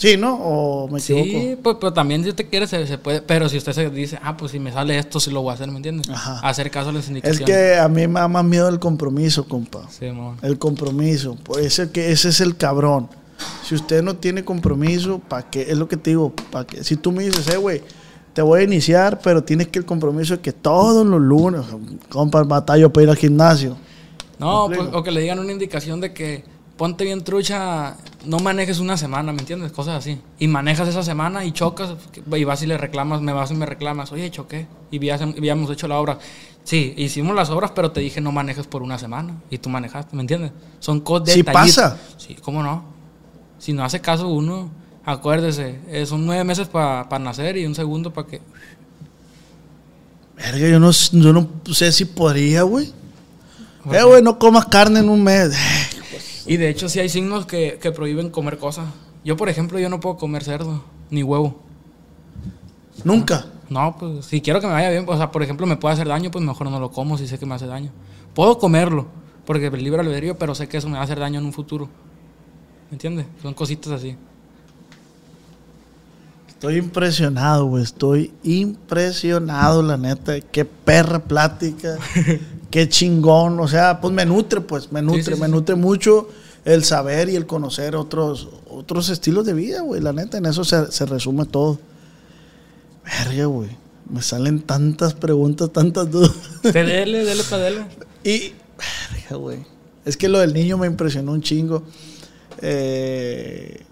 Sí, ¿no? ¿O me equivoco? Sí, pues, pero también si usted quiere se, se puede. Pero si usted se dice, ah, pues si me sale esto, sí lo voy a hacer, ¿me entiendes? Ajá. Hacer caso a las Es indicaciones. que a mí me da más miedo el compromiso, compa. Sí, mo. El compromiso. Por eso que ese es el cabrón. Si usted no tiene compromiso, ¿para qué? Es lo que te digo. ¿para qué? Si tú me dices, eh, güey, te voy a iniciar, pero tienes que el compromiso de que todos los lunes, compa, batallo para ir al gimnasio. No, ¿Me pues, o que le digan una indicación de que ponte bien trucha, no manejes una semana, ¿me entiendes? Cosas así. Y manejas esa semana y chocas, y vas y le reclamas, me vas y me reclamas, oye, choqué, y habíamos hecho la obra. Sí, hicimos las obras, pero te dije no manejes por una semana, y tú manejaste, ¿me entiendes? Son cosas de Sí pasa. Sí, ¿cómo no? Si no hace caso uno, acuérdese, eh, son nueve meses para nacer y un segundo para que... Verga, yo no, yo no sé si podría, güey. Eh, güey, no comas carne en un mes. Y de hecho sí hay signos que, que prohíben comer cosas. Yo, por ejemplo, yo no puedo comer cerdo, ni huevo. Nunca. No, pues si quiero que me vaya bien, o sea, por ejemplo, me puede hacer daño, pues mejor no lo como si sé que me hace daño. Puedo comerlo, porque libre albedrío, pero sé que eso me va a hacer daño en un futuro. ¿Me entiendes? Son cositas así. Estoy impresionado, güey. Estoy impresionado, la neta. Qué perra plática. qué chingón. O sea, pues me nutre, pues. Me nutre, sí, sí, me sí. nutre mucho el saber y el conocer otros, otros estilos de vida, güey. La neta, en eso se, se resume todo. Verga, güey. Me salen tantas preguntas, tantas dudas. dele, dele para dele. Y, verga, güey. Es que lo del niño me impresionó un chingo. Eh,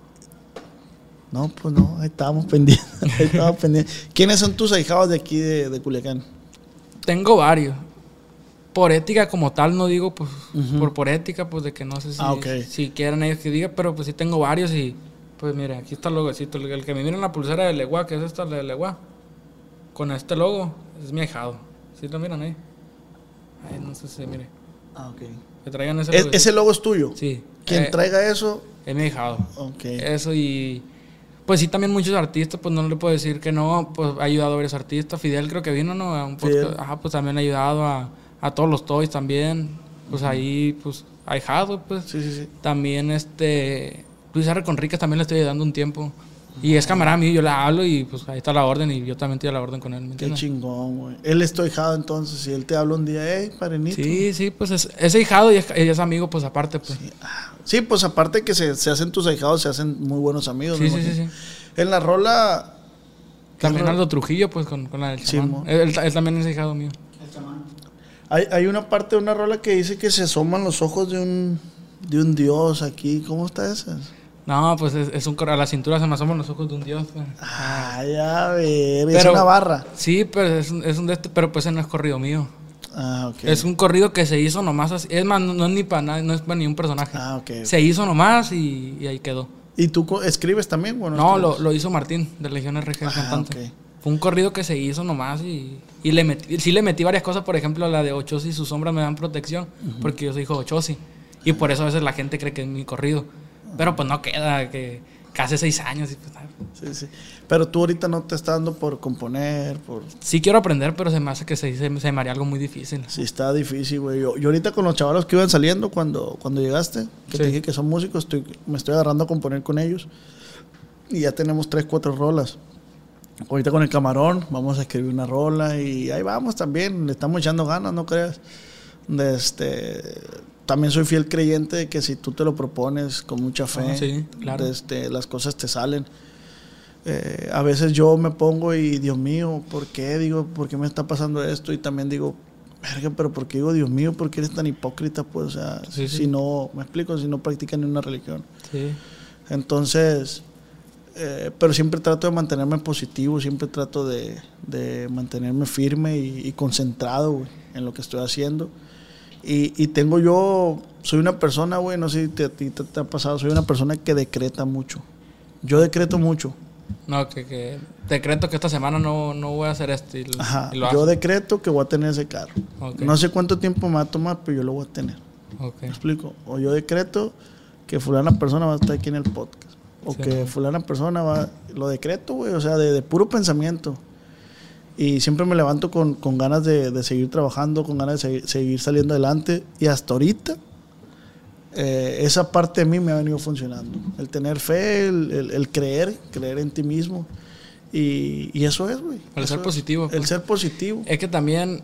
no, pues no, ahí estábamos pendientes. ahí estábamos pendientes. ¿Quiénes son tus ahijados de aquí de, de Culiacán? Tengo varios. Por ética como tal, no digo, pues, Ujú. por, por ética, pues de que no sé si, Ah, ok. si quieran ellos que diga, pero pues sí tengo varios y, pues mire, aquí está el logocito. El, que me viene en la pulsera de Legua, que es esta, de Legua, con este logo, es mi ahijado. ¿Sí lo miran ahí? Ay, no sé si, mire. Ah, ok. Que traigan ese Es- logo. ese logo es tuyo. Sí. Quien Eh, traiga eso, Es mi ahijado. ok. Eso y... Pues sí, también muchos artistas, pues no le puedo decir que no, pues ha ayudado a varios artistas. Fidel creo que vino, ¿no? A un. Ajá, pues también ha ayudado a, a todos los toys también. Pues ahí, pues, ha dejado, pues. Sí, sí, sí. También este... Luis R. Conríquez también le estoy ayudando un tiempo. Y es camarada mío, yo le hablo y pues ahí está la orden y yo también estoy a la orden con él, ¿me Qué chingón, güey. Él es tu ahijado entonces. Si él te habla un día, hey, parenito. Sí, sí, pues es, es hijado y es, y es amigo, pues aparte, pues. Sí, pues aparte que se, se hacen tus ahijados, se hacen muy buenos amigos. Sí, sí, sí, sí. En la rola. También ¿qué Aldo Trujillo, pues con, con la del chamán. él- él también es hijado mío. Hay, hay una parte de una rola que dice que se asoman los ojos de un, de un dios aquí. ¿Cómo está esa? No, pues es, es un a la cintura se me asoman los ojos de un dios. pues. Ay, a ver, es Pero- una barra. Sí, pero es es un de este, pero pues ese no es corrido mío. Ah, ok. Es un corrido que se hizo nomás así. Es más, no, no es ni para nada, no es para ni un personaje. Ah, ok. Se hizo nomás y, y ahí quedó. ¿Y tú escribes también? Bueno, No, lo, lo hizo Martín, de Legión RG, Ah, cantante. Fue un corrido que se hizo nomás y, y le metí, sí le metí varias cosas, por ejemplo, la de Ochosi y sus sombras me dan protección, porque yo soy hijo de Ochosi. Y por eso a veces la gente cree que es mi corrido. Pero pues no queda, que casi seis años. Y pues, Sí, sí. Pero tú ahorita no te estás dando por componer, por... sí quiero aprender, pero se me hace que se, se, se me haría algo muy difícil. Sí, está difícil, güey. Yo, yo ahorita con los chavalos que iban saliendo cuando, cuando llegaste, que te Sí. dije que son músicos, estoy, me estoy agarrando a componer con ellos. Y ya tenemos tres, cuatro rolas. Ahorita con el camarón vamos a escribir una rola y ahí vamos también. Le estamos echando ganas, no creas. De este, también soy fiel creyente de que si tú te lo propones con mucha fe, Ah, sí, claro. de este, las cosas te salen. Eh, a veces yo me pongo y, Dios mío, ¿por qué? Digo, ¿por qué me está pasando esto? Y también digo, verga, pero ¿por qué digo, Dios mío, por qué eres tan hipócrita? Pues, o sea, Sí, sí. si no, me explico, si no practican ni una religión. Sí. Entonces, eh, pero siempre trato de mantenerme positivo, siempre trato de, de mantenerme firme y, y concentrado güey, en lo que estoy haciendo. Y, y tengo yo, soy una persona, güey, no sé si te- a ti te, te ha pasado, soy una persona que decreta mucho. Yo decreto mucho. No, que, que decreto que esta semana no, no voy a hacer esto y, lo- Ajá. y lo Yo decreto que voy a tener ese carro. No sé cuánto tiempo me va a tomar, pero yo lo voy a tener. ¿Me explico? O yo decreto que fulana persona va a estar aquí en el podcast. O Sí, que fulana persona va... Lo decreto, güey. O sea, de, de puro pensamiento. Y siempre me levanto con, con ganas de, de seguir trabajando, con ganas de seguir, seguir saliendo adelante. Y hasta ahorita, eh, esa parte de mí me ha venido funcionando. El tener fe, el, el- el creer, creer en ti mismo. Y, y eso es, güey. El Eso ser es. positivo, El pues. ser positivo. Es que también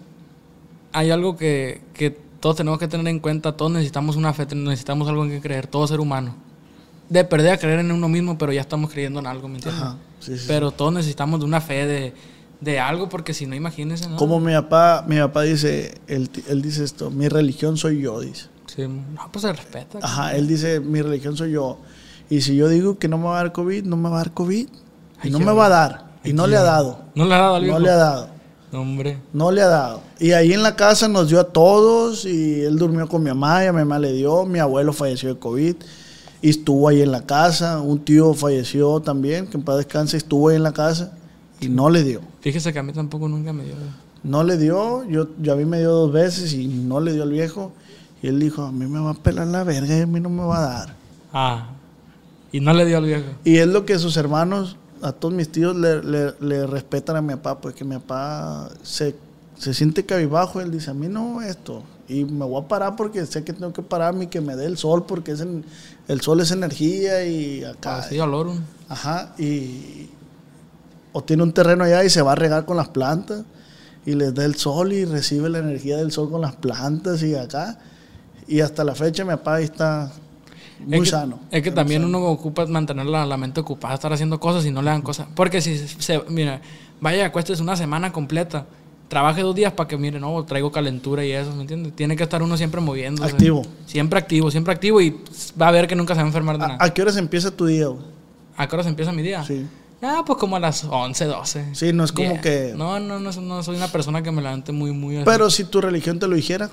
hay algo que, que todos tenemos que tener en cuenta. Todos necesitamos una fe, necesitamos algo en que creer. Todo ser humano. De perder a creer en uno mismo, pero ya estamos creyendo en algo, ¿me entiendes? Ajá. Sí, sí, Pero todos necesitamos de una fe, de, de algo, porque si no, imagínense, ¿no? Como mi papá, mi papá dice, él, él dice esto, mi religión soy yo, dice. Sí, no, pues se respeta. Ajá, él dice, mi religión soy yo. Y si yo digo que no me va a dar COVID, no me va a dar COVID. Y Ay, no me va a dar. Y no le ha dado. ¿No le ha dado al No le ha dado. Hombre. No le ha dado. Y ahí en la casa nos dio a todos y él durmió con mi mamá y a mi mamá le dio. Mi abuelo falleció de COVID y estuvo ahí en la casa. Un tío falleció también, que en paz descanse, estuvo ahí en la casa y no le dio. Fíjese que a mí tampoco nunca me dio. No le dio, yo, yo a mí me dio dos veces y no le dio al viejo. Y él dijo, a mí me va a pelar la verga y a mí no me va a dar. Ah. Y no le dio al viejo. Y es lo que sus hermanos, a todos mis tíos, le, le- le respetan a mi papá, pues que mi papá se, se siente cabizbajo. Él dice, a mí no esto. Y me voy a parar porque sé que tengo que pararme y que me dé el sol, porque es en- el sol es energía y acá. Así, al oro. Ajá, y o tiene un terreno allá y se va a regar con las plantas y les da el sol y recibe la energía del sol con las plantas y acá. Y hasta la fecha mi papá ahí está muy es que, sano. Es que también uno ocupa mantener la, la mente ocupada, estar haciendo cosas y no le dan cosas. Porque si se, mira, vaya, acuestes una semana completa, trabaje dos días para que, mire, no, traigo calentura y eso, ¿me entiendes? Tiene que estar uno siempre moviéndose. Activo. Siempre activo, siempre activo y va a ver que nunca se va a enfermar de nada. ¿A, qué horas empieza tu día? güey? ¿A qué horas empieza mi día? Sí. Ah, pues como a las 11, 12. Sí, no es como Yeah. que... No, no, no, no soy una persona que me levante muy, muy... así. Pero si tu religión te lo dijera,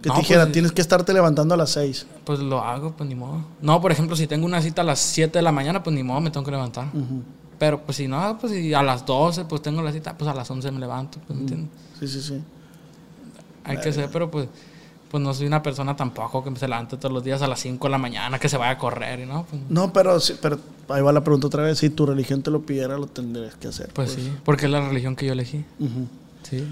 que No, te dijera, pues, tienes que estarte levantando a las 6. Pues lo hago, pues ni modo. No, por ejemplo, si tengo una cita a las 7 de la mañana, pues ni modo, me tengo que levantar. Pero pues si no, pues si a las 12 pues tengo la cita, pues a las 11 me levanto, pues, ¿me entiendes? Sí, sí, sí. Hay que ser, pero pues pues no soy una persona tampoco que se levante todos los días a las 5 de la mañana, que se vaya a correr y no, pues, No, pero, sí, pero ahí va la pregunta otra vez. Si tu religión te lo pidiera, lo tendrías que hacer. pues sí, porque es la religión que yo elegí. Sí.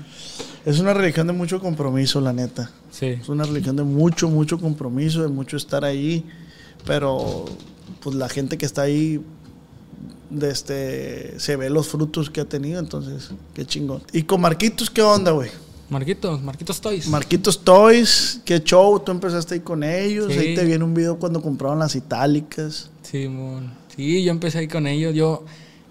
Es una religión de mucho compromiso, la neta. Sí. Es una religión de mucho, mucho compromiso, de mucho estar ahí. Pero, pues la gente que está ahí, de este, se ve los frutos que ha tenido. Entonces, qué chingón. Y con Marquitos, ¿qué onda, güey? Marquitos, Marquitos Toys. Marquitos Toys, qué show. Tú empezaste ahí con ellos. Sí. Ahí te vi en un video cuando compraron las itálicas. Sí, mon. sí, yo empecé ahí con ellos. Yo,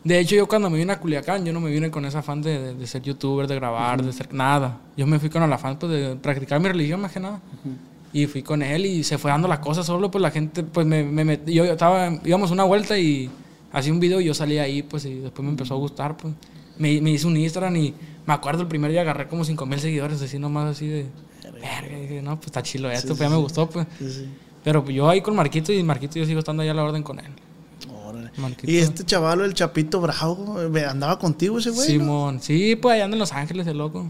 de hecho, yo cuando me vine a Culiacán, yo no me vine con ese afán de, de- de ser youtuber, de grabar, de ser nada. Yo me fui con el afán pues, de practicar mi religión más que nada. Y fui con él y se fue dando la cosa solo, pues la gente, pues me, me met- yo estaba, íbamos una vuelta y hacía un video y yo salí ahí, pues y después me empezó a gustar, pues. Me, me hice un Instagram y me acuerdo el primer día agarré como 5 mil seguidores, así nomás así de, verga, dije, no, pues está chilo esto, pues ya me gustó, pues. Sí. Pero yo ahí con Marquito y Marquito yo sigo estando allá a la orden con él. Órale. Marquito. Y este chaval, el Chapito Bravo, andaba contigo ese güey. ¿no? Simón, sí, pues allá anda en Los Ángeles, el loco.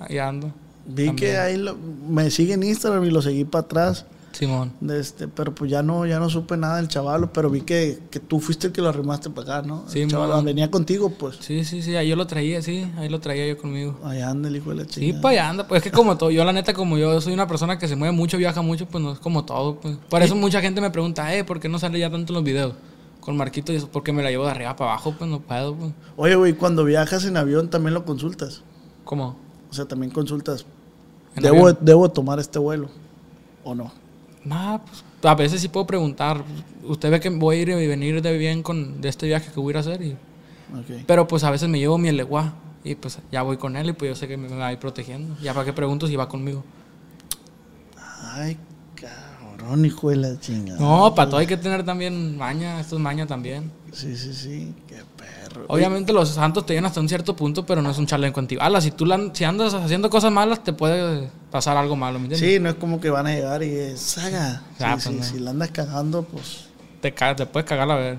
Ahí ando. Vi También. que ahí lo- me sigue en Instagram y lo seguí para atrás. Simón. De este, pero pues ya no, ya no supe nada del chaval, pero vi que, que tú fuiste el que lo arrimaste para acá, ¿no? Sí, el chaval venía contigo, pues. Sí, sí, sí, ahí yo lo traía, sí, ahí lo traía yo conmigo. Allá anda el hijo de la Sí, chingada. pues allá anda, pues es que como todo, yo la neta, como yo soy una persona que se mueve mucho, viaja mucho, pues no es como todo, pues. Por eso mucha gente me pregunta, eh, ¿por qué no sale ya tanto en los videos? Con Marquito y eso, porque me la llevo de arriba para abajo, pues no puedo, pues. Oye, güey, cuando viajas en avión también lo consultas. ¿Cómo? O sea, también consultas. ¿En Debo, avión? debo tomar este vuelo o no. Nah, pues a veces sí puedo preguntar. Usted ve que voy a ir y venir de bien con de este viaje que voy a ir a hacer y Ok. Pero pues a veces me llevo mi eleguá y pues ya voy con él y pues yo sé que me va a ir protegiendo. Ya para qué pregunto si va conmigo. Ay, cabrón, hijo de la chingada. No, para todo hay que tener también maña, esto es maña también. Sí, sí, sí. Qué perro. Obviamente los santos te llegan hasta un cierto punto, pero no es un chaleco antibala. Si tú la- si andas haciendo cosas malas, te puede pasar algo malo, ¿me entiendes? Sí, no es como que van a llegar y es saga. Ah, Sí, pues sí, no. Si la andas cagando, pues. Te, ca- te puedes cagar la ver.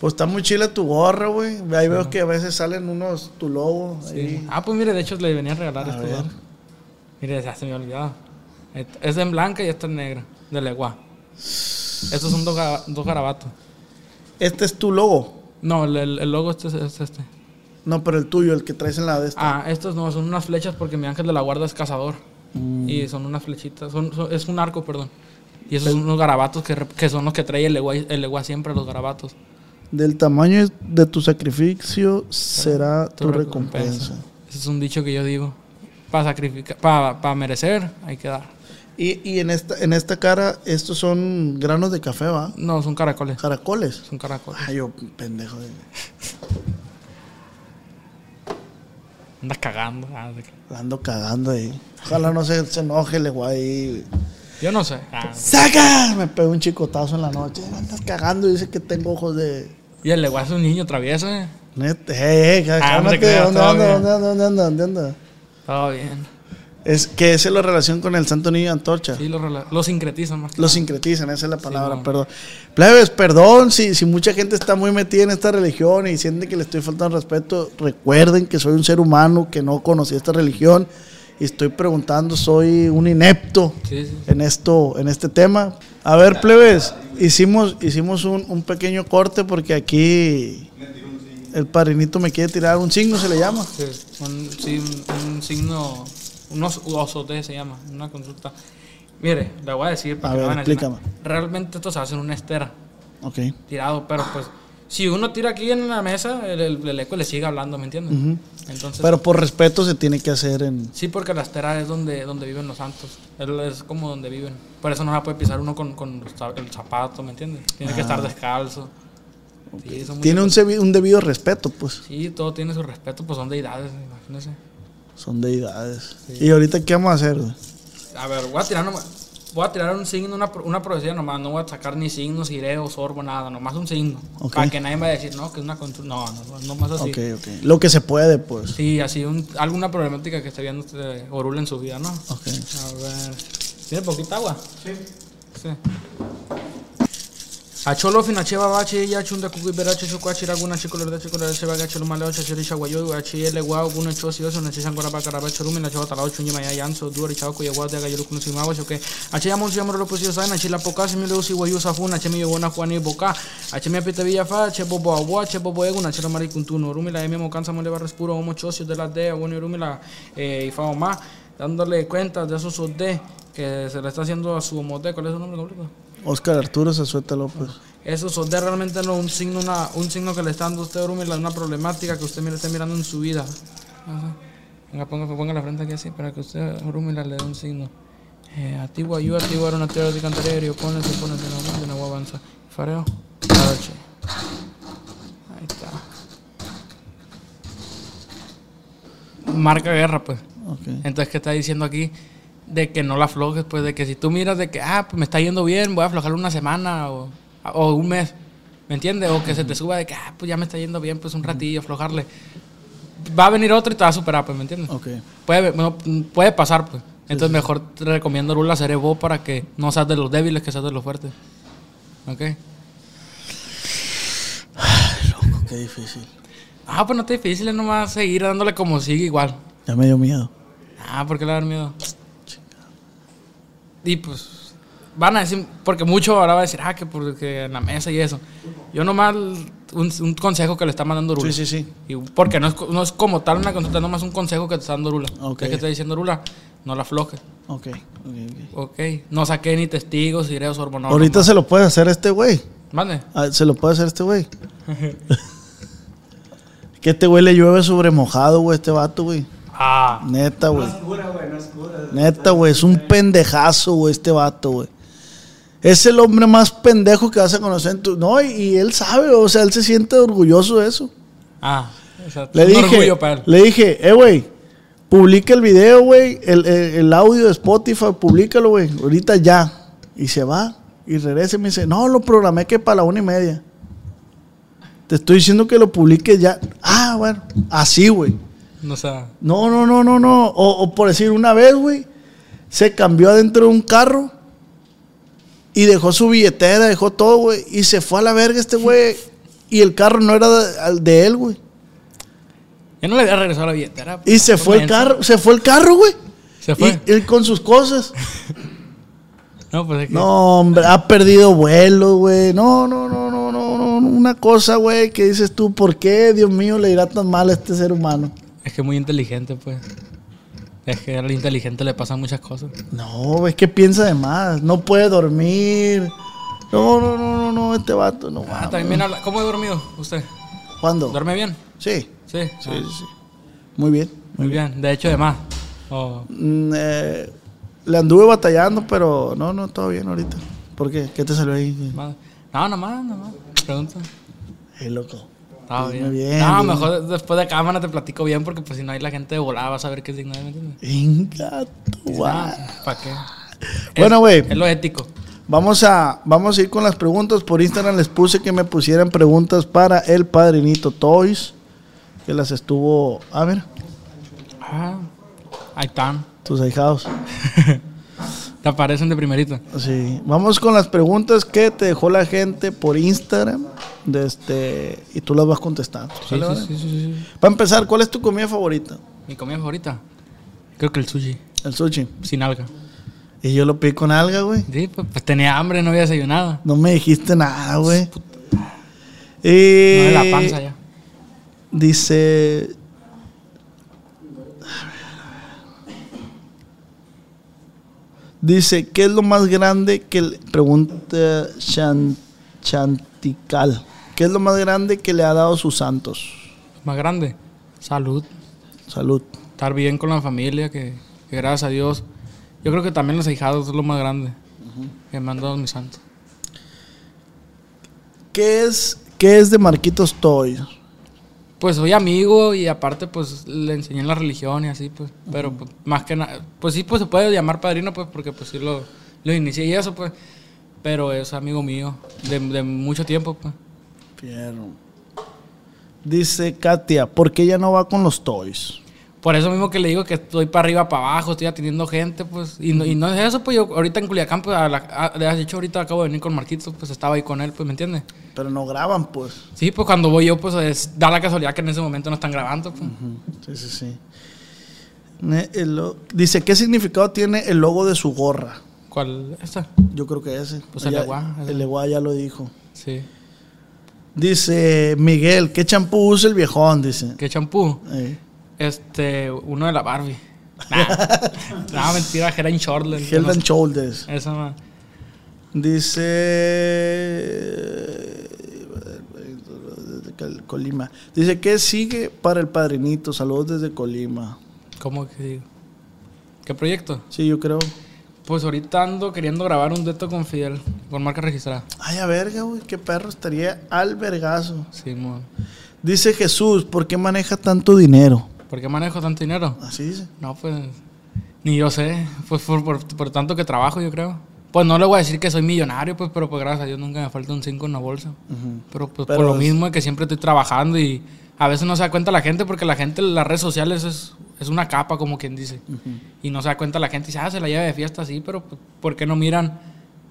Pues está muy chila tu gorra, güey. Ahí veo que a veces salen unos, tu logo. Sí. ahí. Ah, pues mire, de hecho le venía a regalar A. ¿verdad? Mire, ya se me ha olvidado. Es en blanca y esta en negra, de legua. Estos son dos, dos garabatos. Este es tu logo. No, el, el- el logo este es, es este. No, pero el tuyo, el que traes en la de esta. Ah, estos no, son unas flechas porque mi ángel de la guarda es cazador. Mm. Y son unas flechitas, son, son- es un arco, perdón. Y esos son unos garabatos que, que son los que trae el legua, el legua siempre, los garabatos. Del tamaño de tu sacrificio será tu, recompensa. Ese es un dicho que yo digo. Para sacrificar, para merecer, hay que dar. Y, y en esta en esta cara, estos son granos de café, ¿va? No, son caracoles. Caracoles. Son caracoles. Ay, yo, pendejo. de- Andas cagando. ah, la ando cagando ahí. Ojalá no se, se enoje el güey. Yo no sé. Ah, ¡Saca! Me pegó un chicotazo en la noche. Andas cagando y dice que tengo ojos de. y el legua es un niño travieso, eh. Neta, eh, eh, Ah, no ¿Dónde anda? ¿Dónde anda? ¿Dónde anda? ¿Dónde anda? Todo bien. Es que esa es la relación con el Santo Niño Antorcha. Sí, lo, lo sincretizan más. Lo sincretizan, esa es la palabra, no. perdón. Plebes, perdón si, si mucha gente está muy metida en esta religión y siente que le estoy faltando respeto. Recuerden que soy un ser humano que no conocía esta religión y estoy preguntando, soy un inepto Sí, sí. en esto, en este tema. A ver, plebes, hicimos, hicimos un, un pequeño corte porque aquí el padrinito me quiere tirar un signo, se le llama. Sí, un, sí, un, un signo, unos osote se llama, una consulta. Mire, le voy a decir para A que ver, a decir nada. Realmente esto se hace en una estera, Ok. tirado, pero pues si uno tira aquí en la mesa, el, el, el eco le sigue hablando, ¿me entiendes? Ujú. Entonces, Pero por respeto se tiene que hacer en... sí, porque la estera es donde, donde viven los santos, es, como donde viven. Por eso no la puede pisar uno con, con el zapato, ¿me entiendes? Tiene que estar descalzo. Sí, son Ah. Tiene un, un debido respeto, pues. Sí, todo tiene su respeto, pues son deidades, imagínense. Son deidades. ¿Y ahorita qué vamos a hacer? güey? A ver, voy a tirar nomás- Voy a tirar un signo, una, pro- una profecía nomás. No voy a sacar ni signos, ireo, sorbo, nada. Nomás un signo. Para que nadie me vaya a decir, no, que es una consulta. No, no, no más así. Ok, ok. Lo que se puede, pues. Sí, así un, alguna problemática que esté viendo este Orula en su vida, ¿no? Ok. A ver. ¿Tiene poquita agua? Sí. Sí. Acholo finacheva bachi ya chunda kuku beracho chukwachi raguna chikoler da chikoler se vaga cholo maleo chachiri chaguayo achi ele guau guna chosi oso nachi sangora ba karaba chorumi na chawa talao chunye maya yanso duari chao ko yagua de aga yolo kunusi mawa choke achi ya monsi amro lo pusio sai nachi la poca se mi lo usi guayo safuna achi mi yo bona juani boca. Achi mi apita villa fa che bobo agua che bobo ego nachi la mari kuntuno. Rumi la emi mo cansa mo le barres puro homo chosio de la de bueno rumi la eh ifa oma dándole cuenta de esos de que se le está haciendo a su mote ¿cuál es su nombre completo? Oscar Arturo Zazueta López. Eso es realmente no un signo, una, un signo que le está dando a usted, Urumila, una problemática que usted mira, esté mirando en su vida. Ajá. Venga, ponga, ponga la frente aquí así para que usted, Urumila, le dé un signo. Eh, activo ayuda, activo era una tierra de cantarerio, pone, se pone, de nuevo, de nuevo avanza. Fareo. Ahí está. Marca guerra, pues. Ok. Entonces, ¿qué está diciendo aquí? De que no la aflojes, pues de que si tú miras de que, ah, pues me está yendo bien, voy a aflojar una semana o, o un mes, ¿me entiendes? O que se te suba de que, ah, pues ya me está yendo bien, pues un ratillo, aflojarle. Va a venir otro y te va a superar, pues, ¿me entiendes? Ok. Puede, bueno, puede pasar, pues. Entonces, mejor te recomiendo Rula Cerebro para que no seas de los débiles, que seas de los fuertes. ¿Ok? Loco, qué difícil. Ah, pues no te difícil, es nomás seguir dándole como sigue igual. Ya me dio miedo. Ah, ¿por qué le va a dar miedo? Y pues, van a decir, porque mucho ahora va a decir, ah, que porque en la mesa y eso. Yo nomás, un, un consejo que le está mandando Rula. Sí, sí, sí. Y porque no es, no es como tal una consulta, nomás un consejo que te está dando Rula. Ok. Es que está diciendo Rula, no la aflojes. Ok. ok, ok. Ok. No saqué ni testigos, ireos, hormonales. Ahorita se lo puede hacer este güey. Mande. Ah, Se lo puede hacer este güey. que este güey le llueve sobre mojado, güey, este vato, güey. Ah. Neta, güey. Neta, güey. Es un pendejazo, güey, este vato, güey. Es el hombre más pendejo que vas a conocer en tu... No, y, y él sabe, o sea, él se siente orgulloso de eso. Ah. exacto. Le Un dije, orgullo para él. le dije, eh, güey, publica el video, güey, el, el- el audio de Spotify, públicalo, güey, ahorita ya. Y se va y regresa y me dice, no, lo programé que para la una y media. Te estoy diciendo que lo publiques ya. Ah, bueno, así, güey. No sé. No, no, no, no, no. O, o por decir, una vez, güey, se cambió adentro de un carro y dejó su billetera, dejó todo, güey, y se fue a la verga este güey. y el carro no era de, él, güey. Yo no le había regresado la billetera. Y se fue el carro, se fue el carro, güey. Se fue. Y con sus cosas. No, pues es que. No, hombre, ha perdido vuelo, güey. No, no, no, no, no. no. Una cosa, güey, que dices tú, ¿por qué, Dios mío, le irá tan mal a este ser humano? Es que es muy inteligente, pues. Es que al inteligente le pasan muchas cosas. No, es que piensa de más. No puede dormir. No, no, no, no, no, este vato, no. Ah, también habla. ¿Cómo he dormido usted? ¿Cuándo? ¿Duerme bien? Sí, Sí. sí, Ah, sí. Muy bien. Muy bien. De hecho, de más. Oh, Mm, eh, le anduve batallando, pero no, no, todo bien ahorita. ¿Por qué? ¿Qué te salió ahí? más. No, nomás, nomás. Pregunta. Eh, loco. Estaba Dime bien. bien, no, dime. mejor después de cámara te platico bien porque pues si no hay la gente de volada va a saber qué signo es, ¿me entiendes? Venga, tu guay. ¿Para qué? Bueno, Es- güey. Es lo ético. Vamos a, vamos a ir con las preguntas. Por Instagram les puse que me pusieran preguntas para el padrinito Toys. Que las estuvo. A ver, Ah, ahí están. tus ahijados. Te aparecen de primerito. Sí. Vamos con las preguntas que te dejó la gente por Instagram. De este, y tú las vas contestando. Sí, ¿sale, sí, sí, sí, sí. Para empezar, ¿cuál es tu comida favorita? Mi comida favorita. Creo que el sushi. El sushi. Sin alga. Y yo lo pedí con alga, güey. Sí, pues, pues tenía hambre, no había desayunado. No me dijiste nada, güey. No Eh, de la panza ya. Dice. Dice, ¿qué es lo más grande que le pregunta Chan- Chantical? ¿Qué es lo más grande que le ha dado sus santos? Más grande. Salud. Salud. Estar bien con la familia, que, que gracias a Dios. Yo creo que también los ahijados es lo más grande. Que me han dado mis santos. ¿Qué es, qué es de Marquitos Toys? Pues soy amigo y aparte pues le enseñé la religión y así pues. Pero pues, más que nada, pues sí pues se puede llamar padrino pues porque pues sí lo, lo inicié y eso pues. Pero es amigo mío de, de mucho tiempo pues. Dice Katia, ¿por qué ya no va con los Toys? Por eso mismo que le digo que estoy para arriba, para abajo, estoy atendiendo gente, pues. Y no, y no es eso, pues yo ahorita en Culiacán, pues, a la, a- de hecho ahorita acabo de venir con Marquitos, pues estaba ahí con él, pues, ¿me entiendes? Pero no graban, pues. Sí, pues cuando voy yo, pues es, da la casualidad que en ese momento no están grabando, pues. Sí, sí, sí. El dice, ¿qué significado tiene el logo de su gorra? ¿Cuál? ¿Esta? Yo creo que ese. Pues el Eguá. El Eguá ya lo dijo. Sí. Dice Miguel, ¿qué champú usa el viejón? Dice. ¿Qué champú? Eh, Este, uno de la Barbie. Nah, mentira, Head and Shoulders. Head and. Shoulders. Esa ma- Dice... Colima. Dice, ¿qué sigue para el padrinito? Saludos desde Colima. ¿Cómo que digo? ¿Qué proyecto? Sí, yo creo. Pues ahorita ando queriendo grabar un dueto con Fidel, con marca registrada. Ay, a verga, güey. Qué perro estaría al vergazo. Sí, mo. Dice Jesús, ¿por qué maneja tanto dinero? ¿Por qué manejo tanto dinero? Así dice. No, pues ni yo sé. Pues por, por- por tanto que trabajo, yo creo. Pues no le voy a decir que soy millonario, pues, pero pues gracias a Dios nunca me falta un 5 en la bolsa. Pero pues Pero por lo es- mismo de que siempre estoy trabajando y a veces no se da cuenta la gente porque la gente en las redes sociales es, es una capa, como quien dice. Y no se da cuenta la gente y dice, ah, se la lleva de fiesta, sí, pero pues, ¿por qué no miran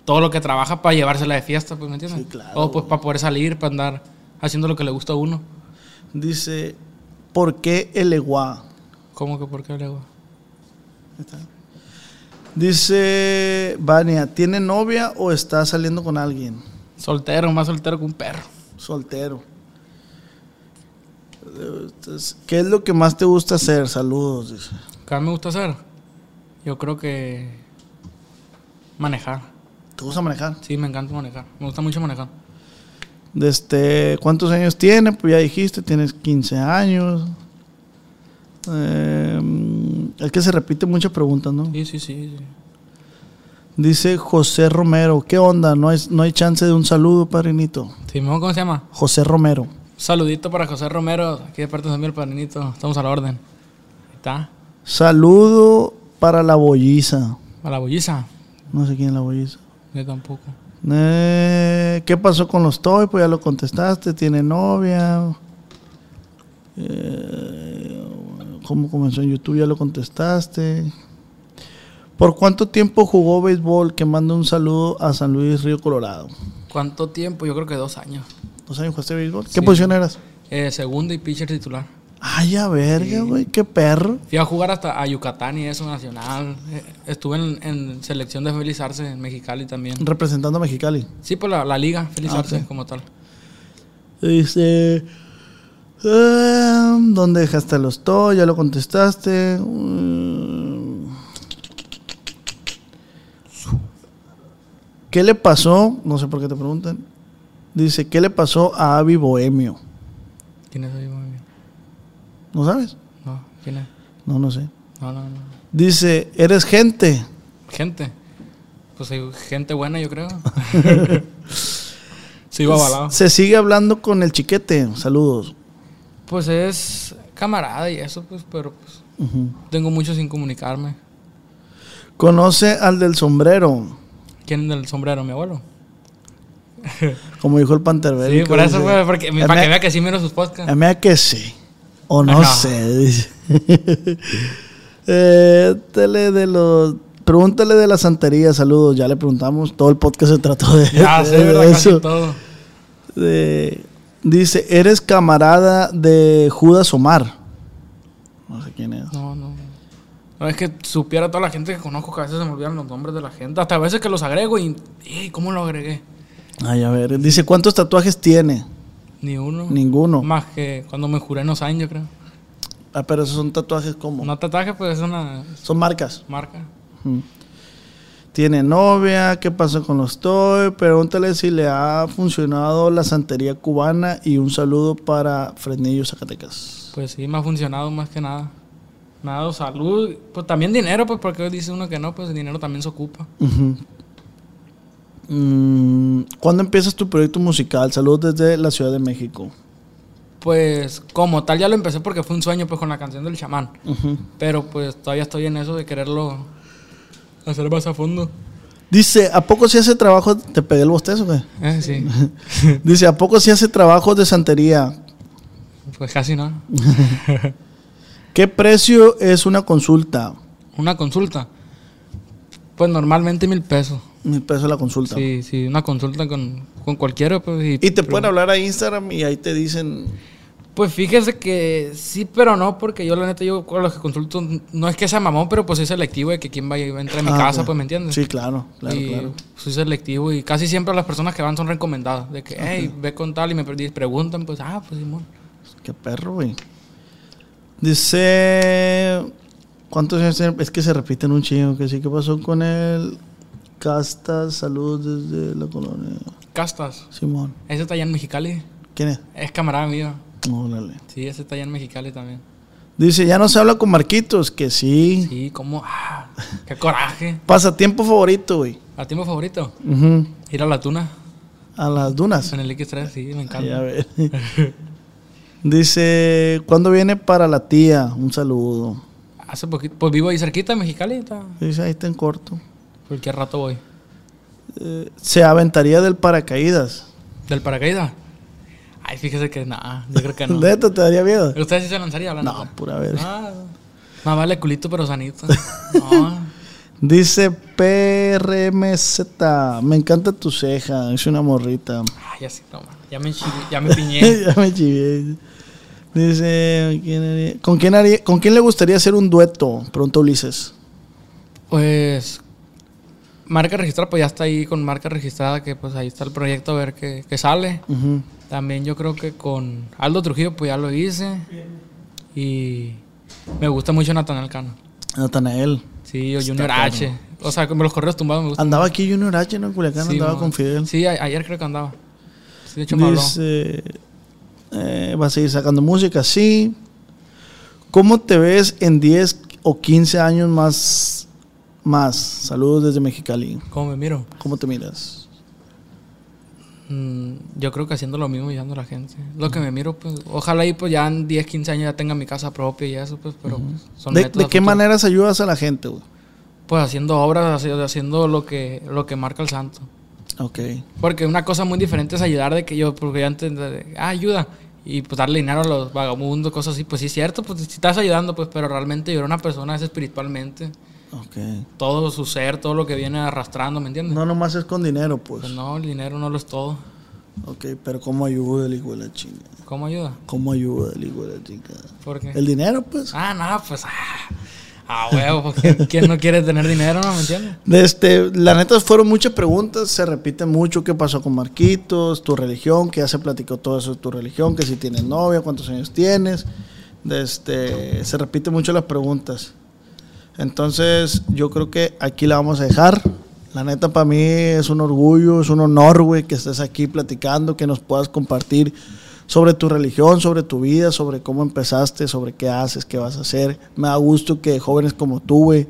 todo lo que trabaja para llevársela de fiesta? Pues, ¿me entiendes? Sí, claro, O pues para poder salir, para andar haciendo lo que le gusta a uno. Dice, ¿por qué el Eguá? ¿Cómo que por qué le hago? Dice Vania, ¿tiene novia o está saliendo con alguien? Soltero, más soltero que un perro. Soltero. Entonces, ¿Qué es lo que más te gusta hacer? Saludos, dice. ¿Qué me gusta hacer? Yo creo que manejar. ¿Te gusta manejar? Sí, me encanta manejar. Me gusta mucho manejar. Desde, ¿Cuántos años tiene? Pues ya dijiste, tienes 15 años. Eh, es que se repite muchas preguntas, ¿no? Sí, sí, sí. sí. Dice José Romero, ¿qué onda? ¿No hay, no hay chance de un saludo, padrinito? Sí, ¿cómo se llama? José Romero. Saludito para José Romero, aquí de parte de mi padrinito. Estamos a la orden. Ahí está. Saludo para la bolliza. A la bolliza. No sé quién es la bolliza. Yo tampoco. Eh, ¿Qué pasó con los toys? Pues ya lo contestaste. ¿Tiene novia? Eh, ¿Cómo comenzó en YouTube? Ya lo contestaste. ¿Por cuánto tiempo jugó béisbol? Que manda un saludo a San Luis Río Colorado. ¿Cuánto tiempo? Yo creo que dos años. ¿Dos años jugaste béisbol? ¿Qué Sí. posición eras? Eh, segundo y pitcher titular. Ay, a verga, Sí. güey, qué perro. Fui a jugar hasta a Yucatán y eso, nacional. Eh, estuve en, en selección de Félix Arce en Mexicali también. Representando a Mexicali. Sí, pues la, la liga, Félix Ah, Arce como tal. Dice. ah, ¿Dónde dejaste los todo? Ya lo contestaste. Mm. ¿Qué le pasó? No sé por qué te preguntan. Dice, ¿qué le pasó a Avi Bohemio? ¿Quién es ahí, mami? ¿No sabes? No, ¿quién es? No, no sé. No, no, no. Dice, eres gente. Gente. Pues hay gente buena, yo creo. sí, iba avalado. Se sigue hablando con el chiquete. Saludos. Pues es camarada y eso, pues, pero pues tengo mucho sin comunicarme. Conoce al del sombrero. ¿Quién es del sombrero? ¿Mi abuelo? Como dijo el Panterbel. Sí, por eso fue, porque, para que vea que sí miro sus podcasts. A mí que sí. O no, No. sé. dice. eh, tele de los. Pregúntale de la santería, saludos. Ya le preguntamos. Todo el podcast se trató de, Ya de ¿verdad? Casi eso. todo. Dice, eres camarada de Judas Omar. No sé quién es. No, no. No, es que supiera toda la gente que conozco que a veces se me olvidan los nombres de la gente. Hasta a veces que los agrego y. ¡Ey! ¿Cómo lo agregué? Ay, a ver. Dice, ¿cuántos tatuajes tiene? Ni uno. Ninguno. Más que cuando me juré en los años, yo creo. Ah, pero esos son tatuajes como. Un tatuaje, pues es una Son marcas. marca. Tiene novia, ¿qué pasó con los toy? Pregúntale si le ha funcionado la santería cubana y un saludo para Fresnillo, Zacatecas. Pues sí, me ha funcionado más que nada. Dado salud. Pues también dinero, pues porque dice uno que no, pues el dinero también se ocupa. Mm, ¿Cuándo empiezas tu proyecto musical? Saludos desde la Ciudad de México. Pues como tal ya lo empecé porque fue un sueño pues con la canción del chamán. Pero pues todavía estoy en eso de quererlo hacer más a fondo. Dice, ¿a poco si hace trabajo? Te pegué el bostezo, güey. Eh, sí. Dice, ¿a poco si hace trabajo de santería? pues casi no. ¿Qué precio es una consulta? Una consulta. Pues normalmente mil pesos. Mil pesos la consulta. Sí, sí, una consulta con, con cualquiera. Pues, Y te pueden hablar a Instagram y ahí te dicen, Pues fíjese que sí, pero no, porque yo la neta, yo con los que consulto, no es que sea mamón, pero pues soy selectivo de que quien vaya y entre a mi Ah, casa, pues me entiendes. Sí, claro, claro, y claro. soy selectivo y casi siempre las personas que van son recomendadas. De que, hey, ve con tal y me pre- preguntan, pues, ah, pues Simón. Qué perro, güey. Dice, ¿cuántos años? Es que se repiten un chingo, que sí, ¿qué pasó con él? Castas, saludos desde la colonia. Castas. Simón. Ese está allá en Mexicali. ¿Quién es? Es camarada mío. Órale. Sí, ese está allá en Mexicali también. Dice, ya no se habla con Marquitos, que sí. Sí, como, ah, qué coraje. Pasatiempo favorito, güey. ¿A ti mi favorito? Ujú. Ir a la tuna. A las dunas. En el X3, sí, me encanta. Ay, a ver. Dice, ¿cuándo viene para la tía? Un saludo. Hace poquito, pues vivo ahí cerquita en Mexicali, está. Dice, ahí está en corto. Cualquier rato voy. Eh, se aventaría del paracaídas. ¿Del paracaídas? Ay, fíjese que nada, yo creo que no. ¿Neta te daría miedo? ¿Usted sí se lanzaría hablando? No, pura vez. Ah, más vale culito pero sanito. No. Dice PRMZ, me encanta tu ceja, es una morrita. Ay, ya sí, no, man. ya me, enchivé- ya me piñé. ya me chivé. Dice, ¿quién haría- ¿con, quién haría- ¿con quién le gustaría hacer un dueto? Pronto Ulises. Pues, marca registrada, pues ya está ahí con marca registrada, que pues ahí está el proyecto a ver qué, qué sale. También yo creo que con Aldo Trujillo, pues ya lo hice. Y me gusta mucho Natanael Cano. Natanael. Sí, o Junior H. O sea, como los correos tumbados me gustan. Andaba aquí Junior H, ¿no? En Culiacán Sí, andaba con Fidel. Sí, ayer creo que andaba. Sí, de hecho me habló. Eh, va a seguir sacando música, sí. ¿Cómo te ves en 10 o 15 años más? Más. Saludos desde Mexicali. ¿Cómo me miro? ¿Cómo te miras? Mm, yo creo que haciendo lo mismo y ayudando a la gente. Lo que me miro, pues, ojalá y pues ya en 10, 15 años ya tenga mi casa propia y eso, pues, pero pues, son ¿De, de qué maneras ayudas a la gente, güey? Pues haciendo obras, haci- haciendo lo que, lo que marca el santo. Ok. Porque una cosa muy diferente es ayudar de que yo, porque antes de, de, ah, ayuda. Y pues darle dinero a los vagabundos, cosas así. Pues sí, es cierto, pues si estás ayudando, pues, pero realmente ayudar a una persona es espiritualmente. Ok. Todo su ser, todo lo que viene arrastrando, ¿me entiendes? No nomás es con dinero, pues. Pues no, el dinero no lo es todo. Ok, pero ¿cómo ayuda el hijo de la chinga? ¿Cómo ayuda? ¿Cómo ayuda el hijo de la chinga? ¿Por qué? El dinero, pues. Ah, no, pues. Ah, ah huevo, ¿quién no quiere tener dinero, no me entiendes? Este, la neta fueron muchas preguntas, se repite mucho qué pasó con Marquitos, tu religión, que ya se platicó todo eso de tu religión, que si tienes novia, cuántos años tienes. Este, se repite mucho las preguntas. Entonces, yo creo que aquí la vamos a dejar. La neta, para mí es un orgullo, es un honor, güey, que estés aquí platicando, que nos puedas compartir sobre tu religión, sobre tu vida, sobre cómo empezaste, sobre qué haces, qué vas a hacer. Me da gusto que jóvenes como tú, güey,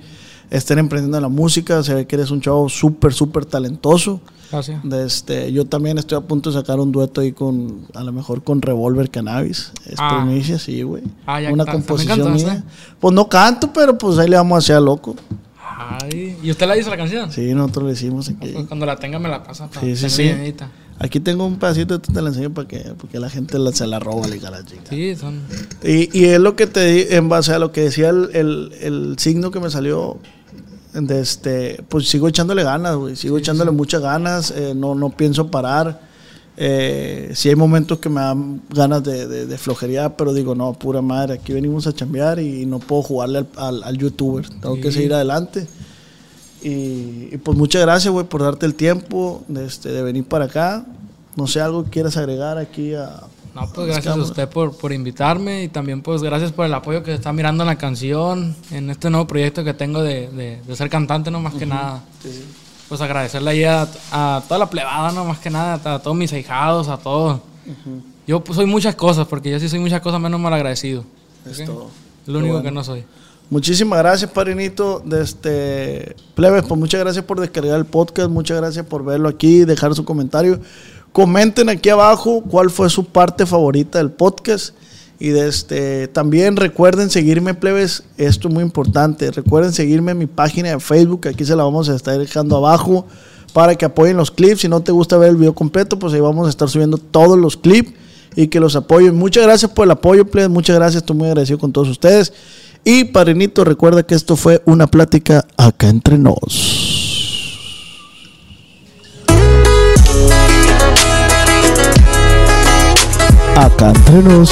estén emprendiendo en la música. Se ve que eres un chavo súper, súper talentoso. Gracias. Este, yo también estoy a punto de sacar un dueto ahí con, a lo mejor con Revolver Cannabis. Es Ah. primicia, sí, güey. Ah, Una canta- composición ¿también mía. Pues no canto, pero pues ahí le vamos a hacer a loco. Ay, ¿y usted la hizo la canción? Sí, nosotros le hicimos aquí. Pues cuando la tenga me la pasa. para Sí, sí, sí. Aquí tengo un pedacito, te la enseño para que porque la gente la- se la roba, la chica. Sí, son. Y, y es lo que te di, en base a lo que decía el, el- el signo que me salió, de este, pues sigo echándole ganas, güey, sigo echándole muchas ganas, eh, no, no pienso parar. Eh, sí hay momentos que me dan ganas de, de, de flojería, pero digo, no, pura madre, aquí venimos a chambear y no puedo jugarle al, al- al youtuber, tengo que seguir adelante. Y, y, pues muchas gracias, güey, por darte el tiempo de, este, de venir para acá. No sé, algo que quieras agregar aquí a... No, pues gracias a usted por, por invitarme y también pues gracias por el apoyo que está mirando en la canción, en este nuevo proyecto que tengo de, de- de ser cantante, no más que nada. Pues agradecerle ahí a, a toda la plebada, no más que nada, a, todos mis ahijados, a todos. Yo pues, soy muchas cosas, porque yo sí soy muchas cosas menos mal agradecido. Es todo. Lo único que no soy. Muchísimas gracias, padrinito. De este, plebes, pues muchas gracias por descargar el podcast. Muchas gracias por verlo aquí, dejar su comentario. Comenten aquí abajo cuál fue su parte favorita del podcast. Y de este, también recuerden seguirme, plebes. Esto es muy importante. Recuerden seguirme en mi página de Facebook. Aquí se la vamos a estar dejando abajo para que apoyen los clips. Si no te gusta ver el video completo, pues ahí vamos a estar subiendo todos los clips y que los apoyen. Muchas gracias por el apoyo, plebes. Muchas gracias. Estoy muy agradecido con todos ustedes. Y padrinito, recuerda que esto fue una plática acá entre nos. Acá entre nos.